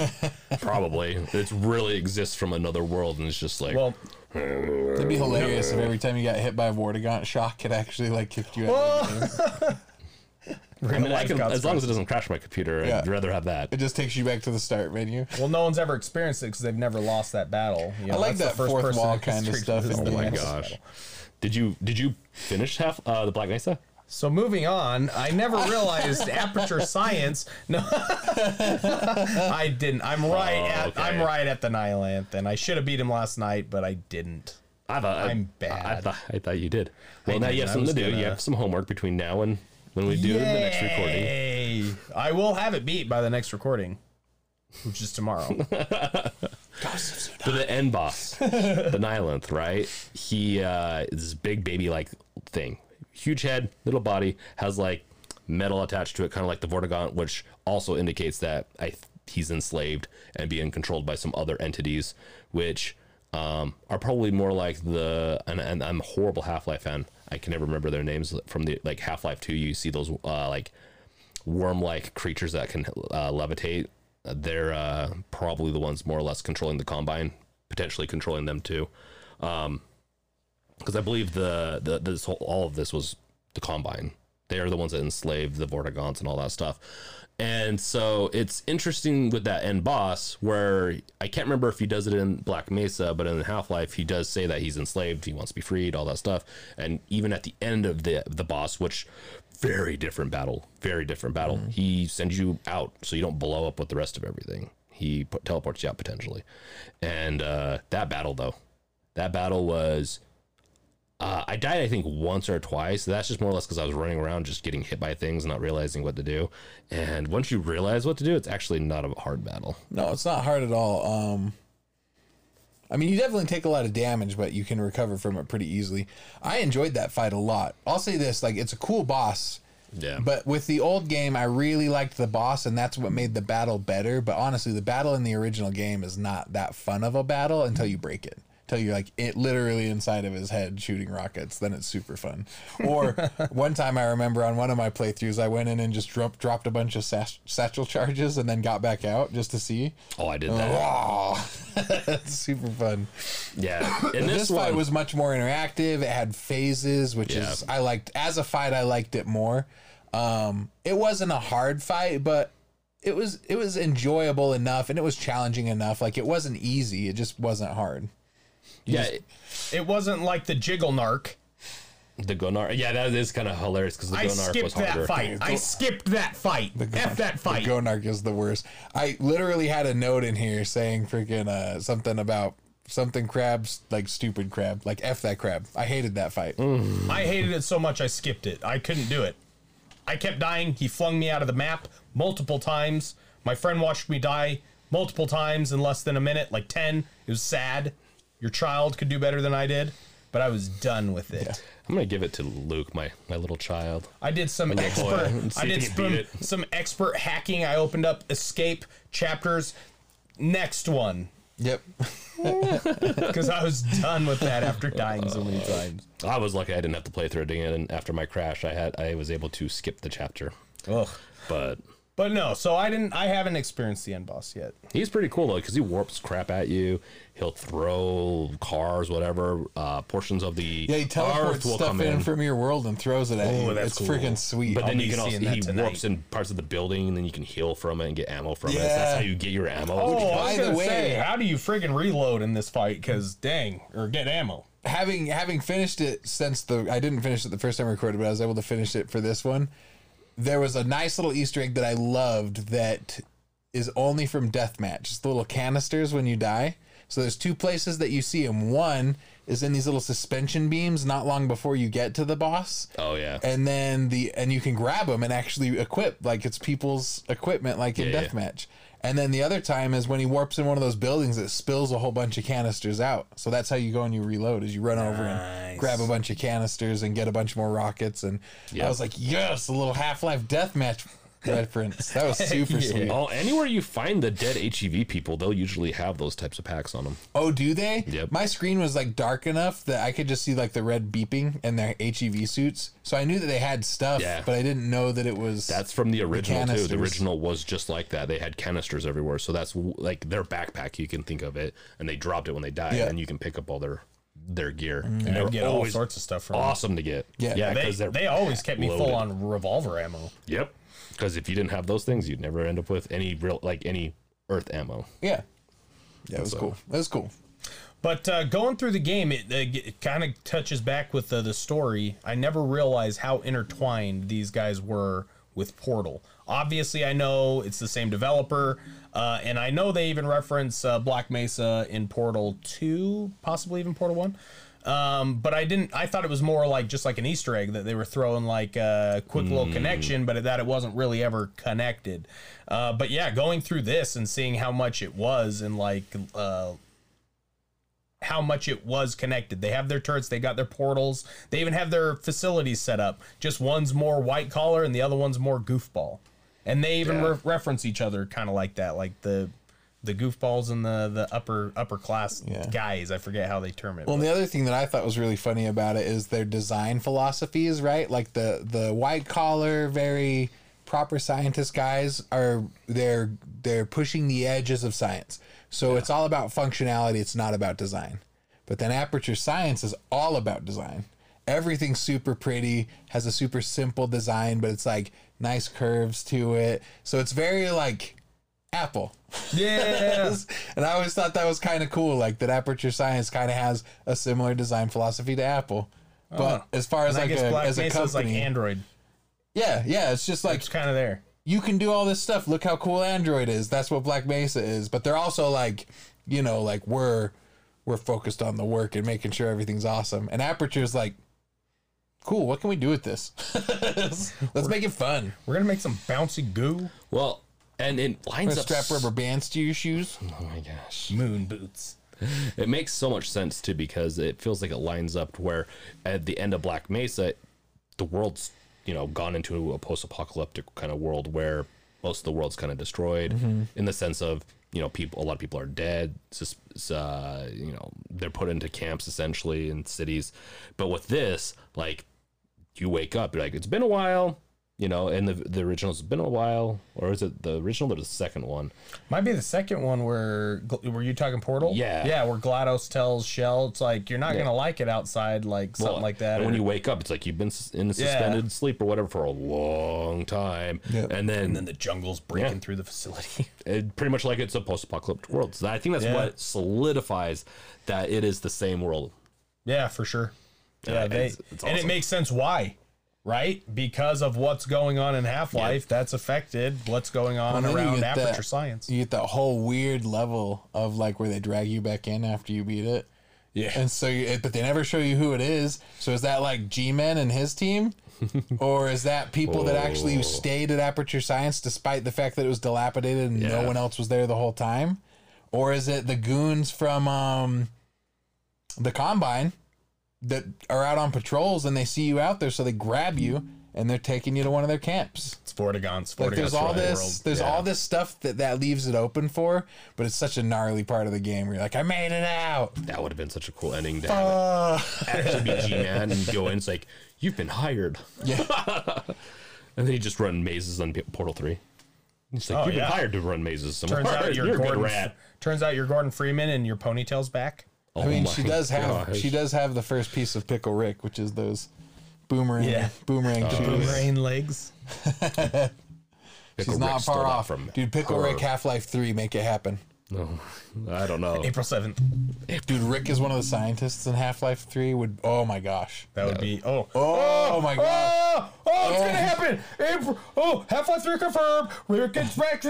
probably it really exists from another world and it's just like well, It'd be hilarious if every time you got hit by a Vortigaunt shock, it actually like kicked you out. Of the game. I mean, I can, as long as it doesn't crash my computer, Yeah. I'd rather have that. It just takes you back to the start menu. Well, no one's ever experienced it because they've never lost that battle. You know, I like that's the that first fourth person wall in kind of history stuff to in Oh the my games. gosh! Did you did you finish half uh, the Black Mesa? So moving on, I never realized aperture science. [laughs] No, [laughs] I didn't. I'm right. Oh, at, okay. I'm right at the Nihilanth, and I should have beat him last night, but I didn't. I thought I- I'm I, bad. thought I thought you did. Well, now didn't. you have I something to do. You gonna- have some homework between now and when we do the next recording. Yay! I will have it beat by the next recording, which is tomorrow. [laughs] For the end boss, the Nihilanth, right? He uh, is this big baby like thing, huge head, little body, has like metal attached to it, kind of like the Vortigaunt, which also indicates that I he's enslaved and being controlled by some other entities, which um, are probably more like the. And, and I'm a horrible Half Life fan. I can never remember their names from the like Half Life Two. You see those uh, like worm-like creatures that can uh, levitate. They're uh, probably the ones more or less controlling the combine, potentially controlling them too. Because I believe the, the this whole, all of this was the combine. They are the ones that enslaved the Vortigaunts and all that stuff. And so it's interesting with that end boss where I can't remember if he does it in Black Mesa, but in Half Life he does say that he's enslaved, he wants to be freed, all that stuff. And even at the end of the the boss, which very different battle, very different battle. He sends you out so you don't blow up with the rest of everything. He put, teleports you out potentially, and uh, that battle though, that battle was. Uh, I died, I think, once or twice. That's just more or less because I was running around, just getting hit by things, not realizing what to do. And once you realize what to do, it's actually not a hard battle. No, it's not hard at all. Um, I mean, you definitely take a lot of damage, but you can recover from it pretty easily. I enjoyed that fight a lot. I'll say this: like, it's a cool boss. Yeah. But with the old game, I really liked the boss, and that's what made the battle better. But honestly, the battle in the original game is not that fun of a battle until you break it. Until you're like it literally inside of his head shooting rockets, then it's super fun. Or [laughs] one time I remember on one of my playthroughs, I went in and just dropped dropped a bunch of sach- satchel charges and then got back out just to see. oh, I did that. Wow, [laughs] that's super fun. Yeah. [laughs] And This, this, fight one was much more interactive. It had phases, which is I liked as a fight. I liked it more. Um, it wasn't a hard fight, but it was it was enjoyable enough, and it was challenging enough. Like it wasn't easy. It just wasn't hard. Yeah. It wasn't like the Jiggle Narc. the Gonar. Yeah, that is kind of hilarious because the I Gonar was skipped that fight. I skipped that fight. F that fight. The Gonarch is the worst. I literally had a note in here saying freaking uh, something about something crabs like stupid crab like f that crab. I hated that fight. I hated it so much I skipped it. I couldn't do it. I kept dying. He flung me out of the map multiple times. My friend watched me die multiple times in less than a minute, like 10. It was sad. Your child could do better than I did, but I was done with it. I'm gonna give it to Luke, my my little child. I did some boy, expert I did [laughs] some, some expert hacking. I opened up escape chapters. Next one. Yep. [laughs] Because I was done with that after dying so many times. Uh, I was lucky I didn't have to play through it again, and after my crash, I had I was able to skip the chapter. Ugh. But But no, so I didn't I haven't experienced the end boss yet. he's pretty cool though because he warps crap at you. He'll throw cars, whatever uh, portions of the Yeah, he earth teleports will stuff in, in. from your world and throws it at Oh, you. that's it's cool. freaking sweet. But I'll then you can also he tonight. warps in parts of the building, and then you can heal from it and get ammo from it. So that's how you get your ammo. Oh, I By the way- say, how do you friggin' reload in this fight? Because dang, or get ammo. having having finished it since the I didn't finish it the first time I recorded, but I was able to finish it for this one. There was a nice little Easter egg that I loved that is only from deathmatch. It's the little canisters when you die. So there's two places that you see them. One is in these little suspension beams not long before you get to the boss. oh yeah, And then the and you can grab them and actually equip like it's people's equipment like in Yeah, yeah. And then the other time is when he warps in one of those buildings that spills a whole bunch of canisters out. So that's how you go and you reload is you run over and grab a bunch of canisters and get a bunch more rockets. And I was like, yes, a little Half Life deathmatch reference. That was [laughs] super sweet. Oh, anywhere you find the dead HEV people, they'll usually have those types of packs on them. Oh, do they? Yep. My screen was like dark enough that I could just see like the red beeping and their HEV suits. So I knew that they had stuff, Yeah. but I didn't know that it was. That's from the original too. canisters. The original was just like that. They had canisters everywhere, so that's like their backpack. You can think of it, and they dropped it when they died, Yeah. and you can pick up all their their gear. Mm. And And they're get all sorts of stuff from awesome to get. Yeah. yeah, They, they're they always kept me loaded. full on revolver ammo. Yep. Because if you didn't have those things, you'd never end up with any real like any Earth ammo. yeah. Yeah, it was So- cool. It was cool. But uh, going through the game, it, it kind of touches back with the, the story. I never realized how intertwined these guys were with Portal. Obviously, I know it's the same developer, uh, and I know they even reference uh, Black Mesa in Portal 2, possibly even Portal 1. Um, but I didn't. I thought it was more like just like an Easter egg that they were throwing like a quick little connection, but that it wasn't really ever connected. Uh, but yeah, going through this and seeing how much it was and like uh, how much it was connected. They have their turrets, they got their portals, they even have their facilities set up. Just one's more white collar and the other one's more goofball. And they even Yeah. re- reference each other kind of like that, like the the goofballs and the the upper upper class Yeah. guys. I forget how they term it. Well, the other thing that I thought was really funny about it is their design philosophies, right? Like the the white collar, very proper scientist guys are they're they're pushing the edges of science. So it's all about functionality, it's not about design. But then Aperture Science is all about design. Everything's super pretty, has a super simple design, but it's like nice curves to it. So it's very like Apple. yeah, [laughs] And I always thought that was kind of cool, like that Aperture Science kind of has a similar design philosophy to Apple. Oh. But as far as and like a, Black as a Mesa is like company, Android. yeah, yeah, it's just like It's kind of there. you can do all this stuff. Look how cool Android is. That's what Black Mesa is. But they're also like, you know, like we're we're focused on the work and making sure everything's awesome. And Aperture's like, cool. What can we do with this? [laughs] Let's make it fun. We're gonna make some bouncy goo. Well, and it lines up. strap rubber bands to your shoes. [laughs] Oh my gosh. Moon boots. It makes so much sense too because it feels like it lines up to where at the end of Black Mesa, the world's you know gone into a post-apocalyptic kind of world where most of the world's kind of destroyed in the sense of you know people a lot of people are dead uh, you know they're put into camps essentially in cities but with this like you wake up you're like it's been a while you know and the the original's been a while or is it the original or the second one Might be the second one where were you talking Portal? Yeah. yeah. Where GLaDOS tells Chell, it's like you're not gonna like it outside, like something Well, like that. And when you wake up, it's like you've been s- in suspended sleep or whatever for a long time, Yep. and then, and then the jungle's breaking Yeah. through the facility. [laughs] it, pretty much like it's a post-apocalyptic world. So I think that's Yeah. what solidifies that it is the same world. yeah, for sure. Yeah, Yeah, they it's- it's and it makes sense why, right? Because of what's going on in Half Life, that's affected what's going on you around Aperture that- Science. You get that whole weird level of like where they drag you back in after you beat it. Yeah, And so, you, but they never show you who it is. So is that like G-Men and his team, [laughs] or is that people that actually Oh. stayed at Aperture Science despite the fact that it was dilapidated and no one else was there the whole time, or is it the goons from um, the Combine that are out on patrols and they see you out there, so they grab you and they're taking you to one of their camps? it's Vortigaunts. Like there's all this, world. there's Yeah. all this stuff that that leaves it open for, but it's such a gnarly part of the game. Where you're like, I made it out. That would have been such a cool ending to have Uh, actually be [laughs] G-Man and go in. It's like you've been hired, yeah. [laughs] and then you just run mazes on Portal Three. It's like Oh, you've yeah. been hired to run mazes somewhere. Turns out you're, a good Gordon. rat. Turns out you're Gordon Freeman and your ponytail's back. Oh I mean, Oh she my does have gosh. she does have the first piece of pickle Rick, which is those boomerang Yeah. boomerang uh, shoes. Boomerang legs. [laughs] Pickle She's not Rick far off, from dude. Pickle her. Rick Half Life Three, make it happen, [laughs] I don't know. April seventh. dude. Rick is one of the scientists in Half Life Three. Would oh my gosh, That would be oh oh, oh, oh my gosh. Oh, oh, it's Oh. gonna happen! April, oh, Half Life 3 confirmed! Rick, Rick,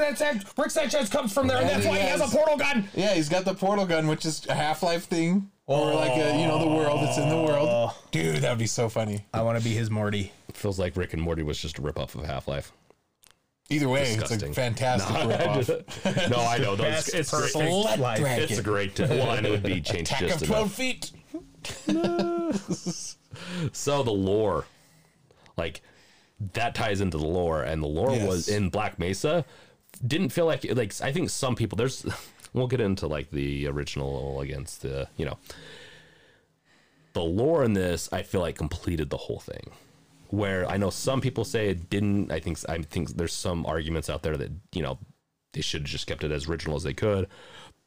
Rick Sanchez comes from there, and that's why he has a portal gun! Yeah, he's got the portal gun, which is a Half Life thing, or oh. like a you know the world. It's in the world, dude. That would be so funny. I want to be his Morty. feels like Rick and Morty was just a ripoff of Half Life. Either way, Disgusting. it's a fantastic [laughs] ripoff. no, I know. Those, Best it's great. perfect Let life. drag It's a great one. It would be [laughs] changed Attack just of twelve enough. feet. [laughs] So the lore, like that ties into the lore, and the lore Yes. was in Black Mesa. Didn't feel like like I think some people there's. We'll get into like the original against the you know. The lore in this, I feel like completed the whole thing. Where I know some people say it didn't. I think I think there's some arguments out there that you know they should have just kept it as original as they could.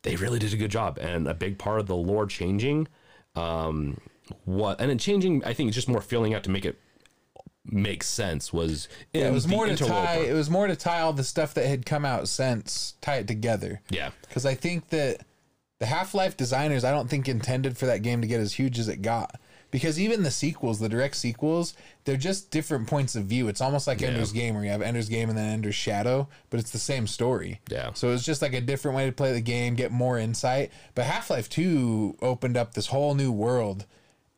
They really did a good job, and a big part of the lore changing, um, what and then changing, I think it's just more filling out to make it make sense was in It was more to tie. It was more to tie all the stuff that had come out since, tie it together. Yeah, Because I think that the Half Life designers, I don't think intended for that game to get as huge as it got. Because even the sequels, the direct sequels, they're just different points of view. It's almost like Ender's Game, where you have Ender's Game and then Ender's Shadow, but it's the same story. Yeah. So it's just like a different way to play the game, get more insight. But Half Life 2 opened up this whole new world.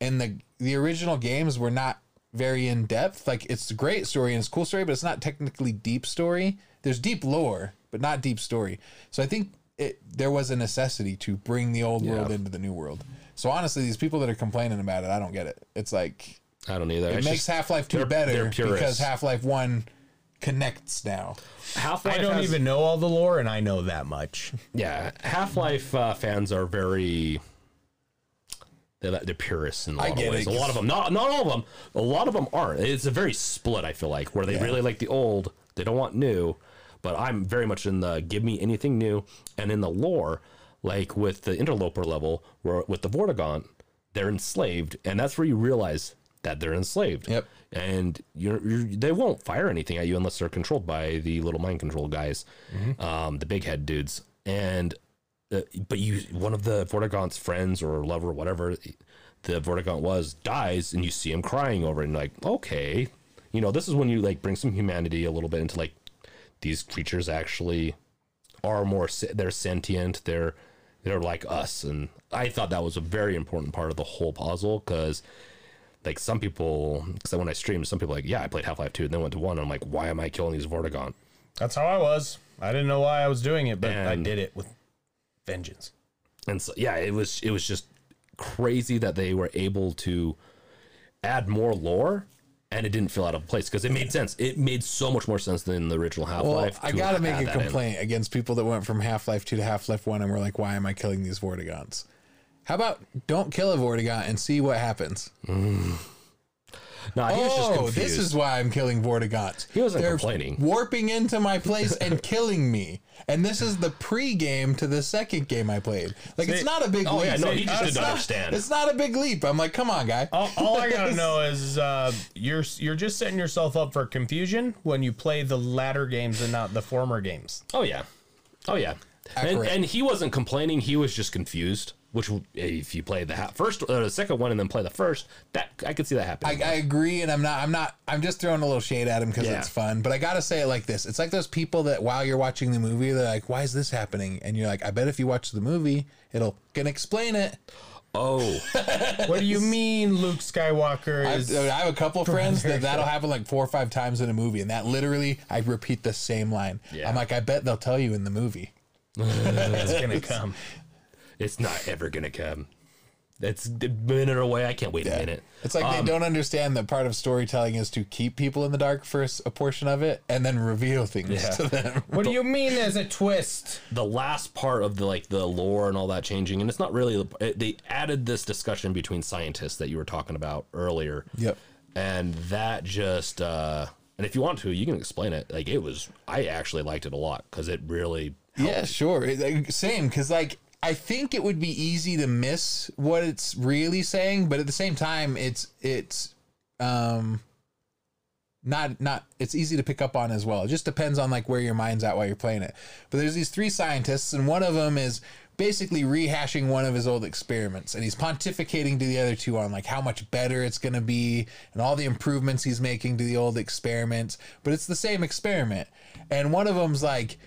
and the the original games were not very in depth. Like it's a great story and it's a cool story, but it's not technically deep story. There's deep lore, but not deep story. So I think it there was a necessity to bring the old world into the new world. So honestly, these people that are complaining about it, I don't get it. It's like I don't either. it makes Half Life Two they're- better they're because. Half Life One connects now. Half I don't has, even know all the lore, and I know that much. Yeah, Half Life uh, fans are very. They're, they're purists in a I lot of get ways. it, A lot of them, not not all of them. A lot of them aren't. It's a very split. I feel like where they Yeah. really like the old, they don't want new. But I'm very much in the give me anything new, and in the lore, like with the interloper level, where with the Vortigaunt, they're enslaved, and that's where you realize that they're enslaved. Yep. And you're, you're they won't fire anything at you unless they're controlled by the little mind control guys, um, the big head dudes. And uh, but you one of the Vortigaunt's friends or lover, or whatever the Vortigaunt was, dies, and you see him crying over it, and like, okay, you know, this is when you like bring some humanity a little bit into like these creatures actually are more they're sentient, they're they're like us, and I thought that was a very important part of the whole puzzle because. Like some people, because when I streamed, some people were like, yeah, I played Half Life two, and then went to one. And I'm like, why am I killing these Vortigaunt? That's how I was. I didn't know why I was doing it, but I did it with vengeance. and so yeah it was it was just crazy that they were able to add more lore and it didn't feel out of place because it made sense it made so much more sense than the original half-life Well, I gotta make a that in. complaint against people that went from Half Life Two to Half Life One and were like, "Why am I killing these Vortigaunts?" How about don't kill a Vortigaunt and see what happens? Mm. No he was just oh, confused this is why I'm killing Vortigaunts. He wasn't They're complaining. Warping into my place and [laughs] killing me. And this is the pre-game to the second game I played. Like it's not a big oh leap. yeah no he just It's didn't not- understand It's not a big leap. I'm like, come on, guy. All, all I gotta [laughs] know is uh, you're you're just setting yourself up for confusion when you play the latter games and not the former games. oh yeah oh yeah and, Accurate. and he wasn't complaining he was just confused which if you play the ha- first or the second one and then play the first that i could see that happening I, I agree, and I'm not. I'm not. I'm just throwing a little shade at him because Yeah. it's fun. But I gotta say it like this: It's like those people that while you're watching the movie, they're like, "Why is this happening?" And you're like, "I bet if you watch the movie, it'll can explain it." oh [laughs] What do you mean, Luke Skywalker I, is? I have a couple friends that that'll happen like four or five times in a movie, and that literally I repeat the same line. Yeah. I'm like, I bet they'll tell you in the movie. [laughs] It's gonna come. It's not ever gonna come That's a minute away i can't wait a minute It's like Um, they don't understand that part of storytelling is to keep people in the dark for a portion of it, and then reveal things Yeah. to them. [laughs] What do you mean? There's a twist. the last part of the like the lore and all that changing and it's not really it, they added this discussion between scientists that you were talking about earlier Yep. and that just uh and if you want to you can explain it like it was i actually liked it a lot because it really Yeah, sure. It- like, Same, because like I think it would be easy to miss what it's really saying, but at the same time, it's it's um not not it's easy to pick up on as well. It just depends on like where your mind's at while you're playing it. But there's these three scientists, and one of them is basically rehashing one of his old experiments, and he's pontificating to the other two on like how much better it's going to be and all the improvements he's making to the old experiments. But it's the same experiment, and one of them's like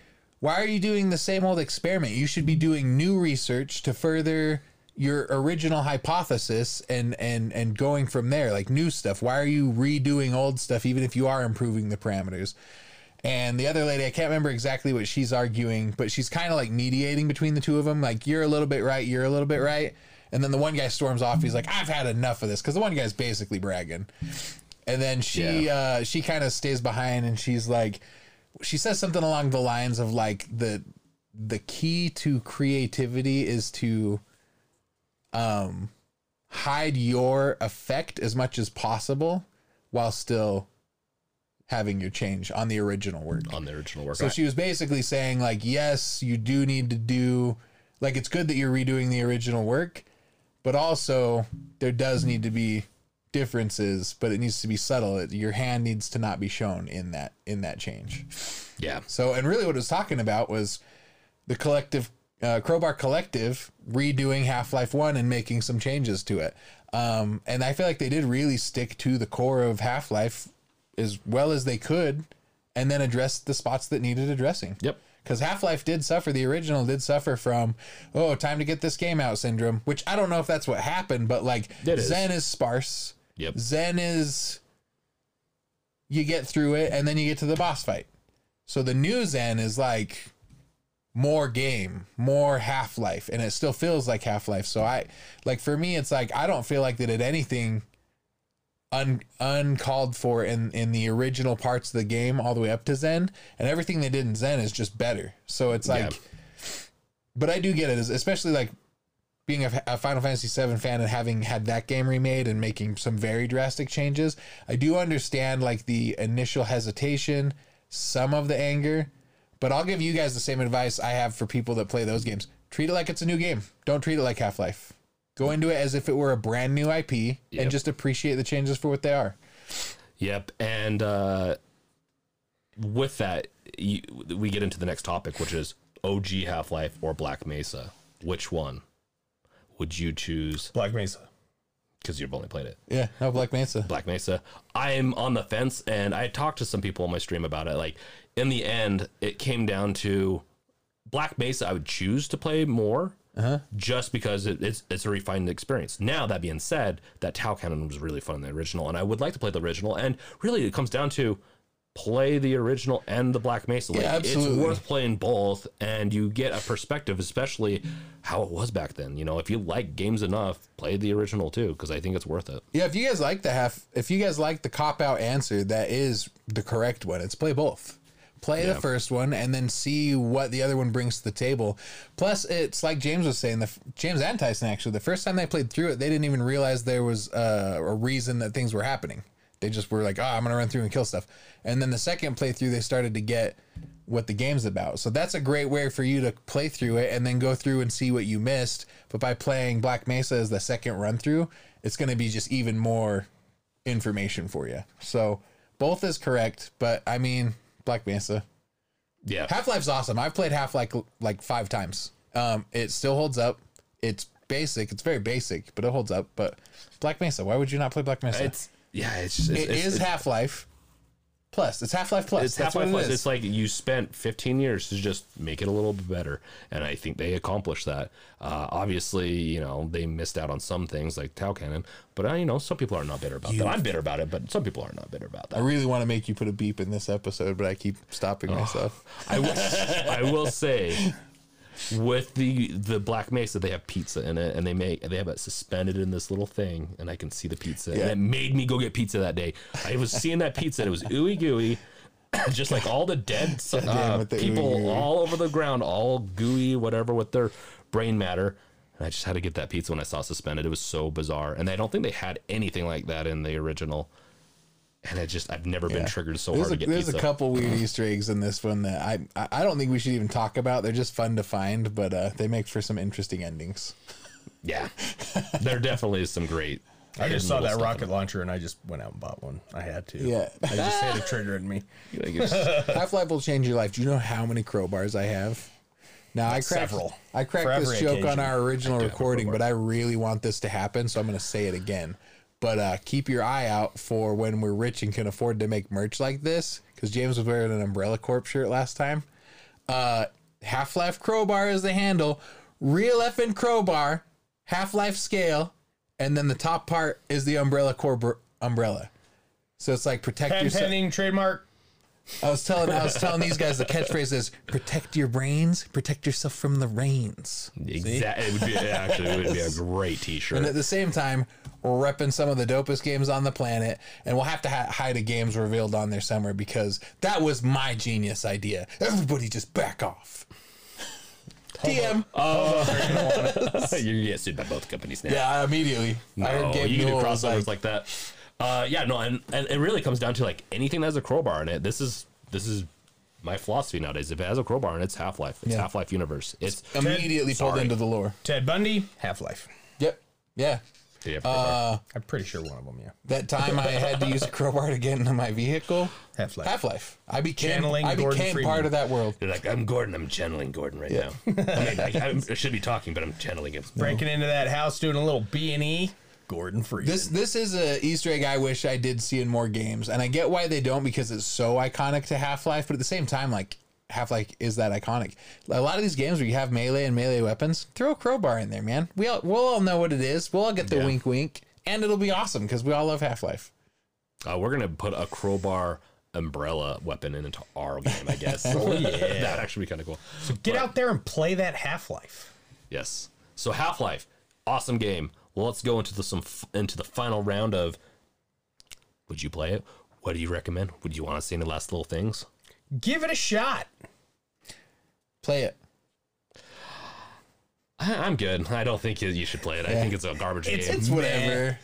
why are you doing the same old experiment? You should be doing new research to further your original hypothesis and and and going from there like new stuff. Why are you redoing old stuff even if you are improving the parameters? And the other lady, I can't remember exactly what she's arguing, but she's kind of like mediating between the two of them. Like you're a little bit right, you're a little bit right. And then the one guy storms off. He's like, "I've had enough of this," because the one guy's basically bragging. And then she uh, she kind of stays behind, and she's like, she says something along the lines of like the the key to creativity is to um hide your effect as much as possible while still having your change on the original work. on the original work So she was basically saying like yes, you do need to do like it's good that you're redoing the original work, but also there does need to be differences, but it needs to be subtle. It, your hand needs to not be shown in that in that change. yeah So, and really what it was talking about was the collective, uh, Crowbar Collective redoing Half Life 1 and making some changes to it. Um, and I feel like they did really stick to the core of Half Life as well as they could and then address the spots that needed addressing. Yep. because Half Life did suffer. The original did suffer from oh, time to get this game out syndrome. Which I don't know if that's what happened, but like It is. Xen is sparse. Yep. Xen is you get through it and then you get to the boss fight. So the new Xen is like more game, more Half Life, and it still feels like Half Life. So I like for me, it's like I don't feel like they did anything un uncalled for in in the original parts of the game all the way up to Xen, and everything they did in Xen is just better. So it's like, Yeah. but I do get it, especially like being a, a Final Fantasy VII fan and having had that game remade and making some very drastic changes, I do understand like the initial hesitation, some of the anger, but I'll give you guys the same advice I have for people that play those games. Treat it like it's a new game. Don't treat it like Half Life. Go into it as if it were a brand new IP Yep. and just appreciate the changes for what they are. Yep. And uh, with that, you, we get into the next topic, which is OG Half Life or Black Mesa. Which one would you choose? Black Mesa. Because you've only played it. Yeah, no Black Mesa. Black Mesa. I'm on the fence, and I talked to some people on my stream about it. Like, in the end, it came down to Black Mesa. I would choose to play more, uh-huh. just because it, it's it's a refined experience. Now that being said, that Tau Cannon was really fun in the original, and I would like to play the original. And really, it comes down to play the original and the Black Mesa. Like, Yeah, it's worth playing both, and you get a perspective, especially how it was back then. You know, if you like games enough, play the original too, because I think it's worth it. Yeah, if you guys like the half, if you guys like the cop out answer, that is the correct one. It's play both. Play the first one and then see what the other one brings to the table. Plus, it's like James was saying, the James and Tyson actually, the first time they played through it, they didn't even realize there was uh, a reason that things were happening. They just were like, "Oh, I'm gonna run through and kill stuff." And then the second playthrough, they started to get what the game's about. So that's a great way for you to play through it and then go through and see what you missed. But by playing Black Mesa as the second run through, it's going to be just even more information for you. So both is correct, but I mean Black Mesa. Yeah, Half Life's awesome. I've played Half Life like five times. Um, it still holds up. It's basic. It's very basic, but it holds up. But Black Mesa, why would you not play Black Mesa? it's yeah, it's just, it's, it it's, is Half Life plus. It's Half Life plus. it's half life it plus. is. It's like you spent 15 years to just make it a little bit better, and I think they accomplished that. Uh, obviously, you know they missed out on some things like Tau Cannon, but uh, you know some people are not bitter about that. I'm bitter about it, but some people are not bitter about that. I really want to make you put a beep in this episode, but I keep stopping myself. I will, I will say. [laughs] With the the Black Mesa, they have pizza in it, and they make they have it suspended in this little thing, and I can see the pizza. Yeah. And it made me go get pizza that day. I was seeing that pizza, and it was ooey gooey, [coughs] just like all the dead uh, the people all over the ground, all gooey, whatever, with their brain matter. And I just had to get that pizza when I saw suspended. It was so bizarre, and I don't think they had anything like that in the original. And it just I've never been triggered so There's, hard a, to get there's pizza. a couple weird Easter eggs in this one that I, I I don't think we should even talk about. They're just fun to find, but uh, they make for some interesting endings. Yeah, [laughs] there definitely is some great. I hidden just saw that rocket launcher and I just went out and bought one. I had to. Yeah. I just had a trigger in me. it. Half Life will change your life. Do you know how many crowbars I have? Now I cracked Several. I cracked this joke occasion. on our original do have a recording, but I really want this to happen, so I'm going to say it again. But uh, keep your eye out for when we're rich and can afford to make merch like this, because James was wearing an Umbrella Corp shirt last time. Uh, Half Life crowbar is the handle, real effing crowbar, Half Life scale, and then the top part is the Umbrella Corp umbrella. So it's like protect Pen yourself. pending trademark. I was telling I was telling these guys the catchphrase is protect your brains, protect yourself from the rains. Exactly. It would be actually it would be a great T-shirt. And at the same time, we're repping some of the dopest games on the planet, and we'll have to ha- hide a games revealed on there somewhere because that was my genius idea. Everybody just back off. DM. Oh, [laughs] you're get sued by both companies now. yeah, immediately. I heard No, Gabe you can do Newell crossovers like, like, that. Uh, yeah, no, and, and it really comes down to like anything that has a crowbar in it. This is this is my philosophy nowadays. If it has a crowbar in it, it's Half Life. It's Yeah. Half Life universe. It's immediately pulled Sorry. into the lore. Ted Bundy, Half Life. Yep. Yeah. yeah, crowbar. I'm pretty sure one of them, yeah. That time I had to use a crowbar to get into my vehicle. Half Life. Half Life. I became Channeling I Gordon became Freeman. part of that world. You're like I'm Gordon. I'm channeling Gordon right now. I mean, I, I'm- I should be talking, but I'm channeling him. Breaking into that house, doing a little B and E. Gordon Freeman. This this is a Easter egg I wish I did see in more games, and I get why they don't because it's so iconic to Half Life. But at the same time, like Half Life is that iconic. A lot of these games where you have melee and melee weapons, throw a crowbar in there, man. We all we'll all know what it is. We'll all get the Yeah. wink wink, and it'll be awesome because we all love Half Life. Uh, we're gonna put a crowbar umbrella weapon into our game, I guess. [laughs] oh yeah, [laughs] that actually be kind of cool. So get out there and play that Half Life. Yes. So Half Life, awesome game. Well, let's go into the some into the final round of. Would you play it? What do you recommend? Would you want to see any last little things? Give it a shot. Play it. I, I'm good. I don't think you- you should play it. I think it's a garbage It's- game. It's whatever.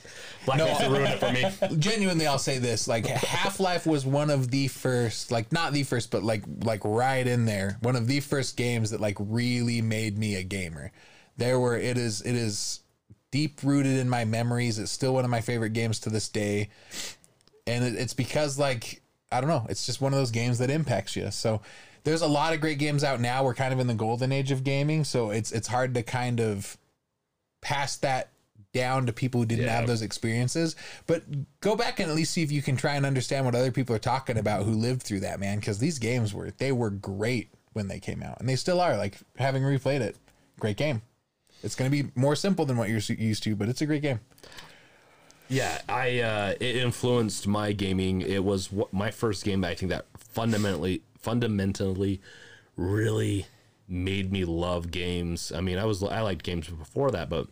Black Mesa ruined it for me. [laughs] Genuinely, I'll say this: like Half Life was one of the first, like not the first, but like like right in there, one of the first games that like really made me a gamer. There were it is it is deep rooted in my memories. It's still one of my favorite games to this day, and it, it's because like I don't know, it's just one of those games that impacts you. So there's a lot of great games out now. We're kind of in the golden age of gaming, so it's it's hard to kind of pass that down to people who didn't Yeah. have those experiences. But go back and at least see if you can try and understand what other people are talking about who lived through that, man. Because these games were they were great when they came out, and they still are. Like having replayed it, great game. It's going to be more simple than what you're used to, but it's a great game. Yeah, I uh, it influenced my gaming. It was my first game. I think that fundamentally, fundamentally, really made me love games. I mean, I was I liked games before that, but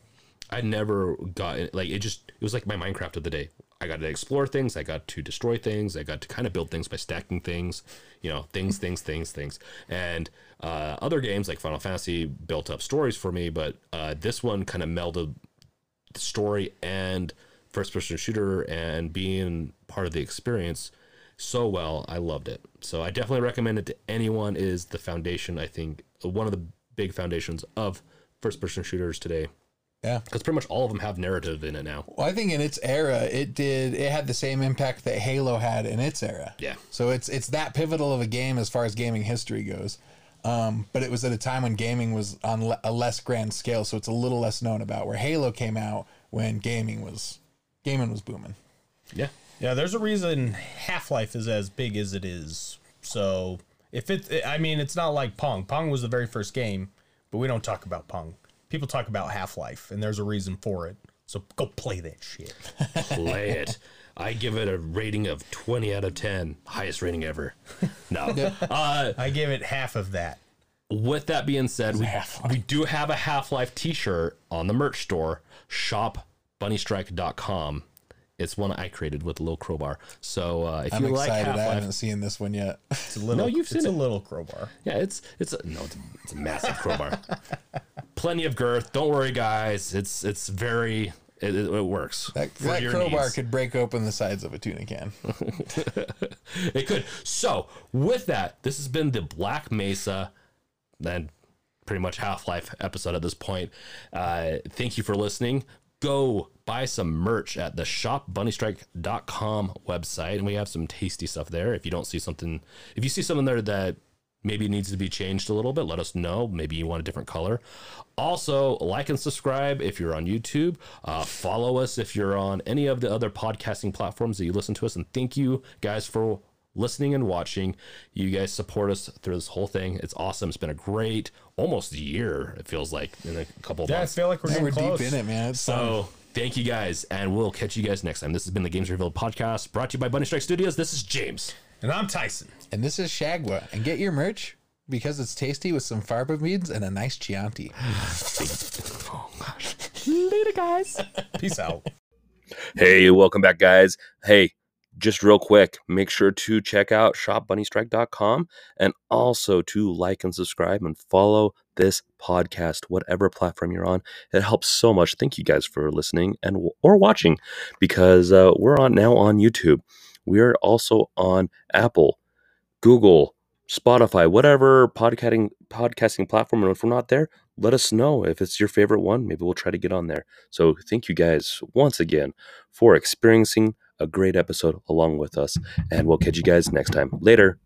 I never got like it. Just it was like my Minecraft of the day. I got to explore things. I got to destroy things. I got to kind of build things by stacking things. You know, things, things, things, things. And uh, other games like Final Fantasy built up stories for me, but uh, this one kind of melded the story and first person shooter and being part of the experience so well. I loved it. So I definitely recommend it to anyone. It is the foundation, I think, one of the big foundations of first person shooters today. Yeah. Because pretty much all of them have narrative in it now. Well, I think in its era, it did. It had the same impact that Halo had in its era. Yeah. So it's it's that pivotal of a game as far as gaming history goes. Um, but it was at a time when gaming was on le- a less grand scale, so it's a little less known about. Where Halo came out when gaming was gaming was booming. Yeah. Yeah, there's a reason Half Life is as big as it is. So if it, I mean, it's not like Pong. Pong was the very first game, but we don't talk about Pong. People talk about Half Life, and there's a reason for it. So go play that shit. Play it. I give it a rating of 20 out of 10. Highest rating ever. [laughs] No. Uh, I give it half of that. with that being said, we, we do have a Half Life t shirt on the merch store, shopbunnystrike.com. It's one I created with a little crowbar. So uh, if I'm you like excited. Half I haven't seen this one yet. [laughs] It's a little. No, you've seen it's it. a little crowbar. yeah, it's it's a, no, it's a, it's a massive crowbar. [laughs] Plenty of girth. Don't worry, guys. It's it's very it, it, it works. That, that crowbar needs. could break open the sides of a tuna can. [laughs] It could. So, with that, this has been the Black Mesa, then pretty much Half Life episode at this point. Uh, thank you for listening. Go buy some merch at the shopbunnystrike.com website, and we have some tasty stuff there. If you don't see something, if you see something there that maybe it needs to be changed a little bit, let us know. Maybe you want a different color. Also, like and subscribe if you're on YouTube. Uh, follow us if you're on any of the other podcasting platforms that you listen to us. And thank you guys for listening and watching. You guys support us through this whole thing. It's awesome. It's been a great almost a year, it feels like, in a couple of Yeah, I feel like we're Yeah, we're close. deep in it, man. It's fun. So thank you guys, and we'll catch you guys next time. This has been the Games Revealed podcast brought to you by Bunny Strike Studios. This is James. And I'm Tyson. And this is Shagwa. And get your merch because it's tasty with some farba beads and a nice Chianti. Later, guys. [laughs] Peace out. Hey, welcome back, guys. Hey, just real quick, make sure to check out shopbunnystrike.com and also to like and subscribe and follow this podcast, whatever platform you're on. It helps so much. Thank you guys for listening and or watching because uh, we're on now on YouTube. We are also on Apple, Google, Spotify, whatever podcasting podcasting platform. And if we're not there, let us know if it's your favorite one. Maybe we'll try to get on there. So thank you guys once again for experiencing a great episode along with us. And we'll catch you guys next time. Later.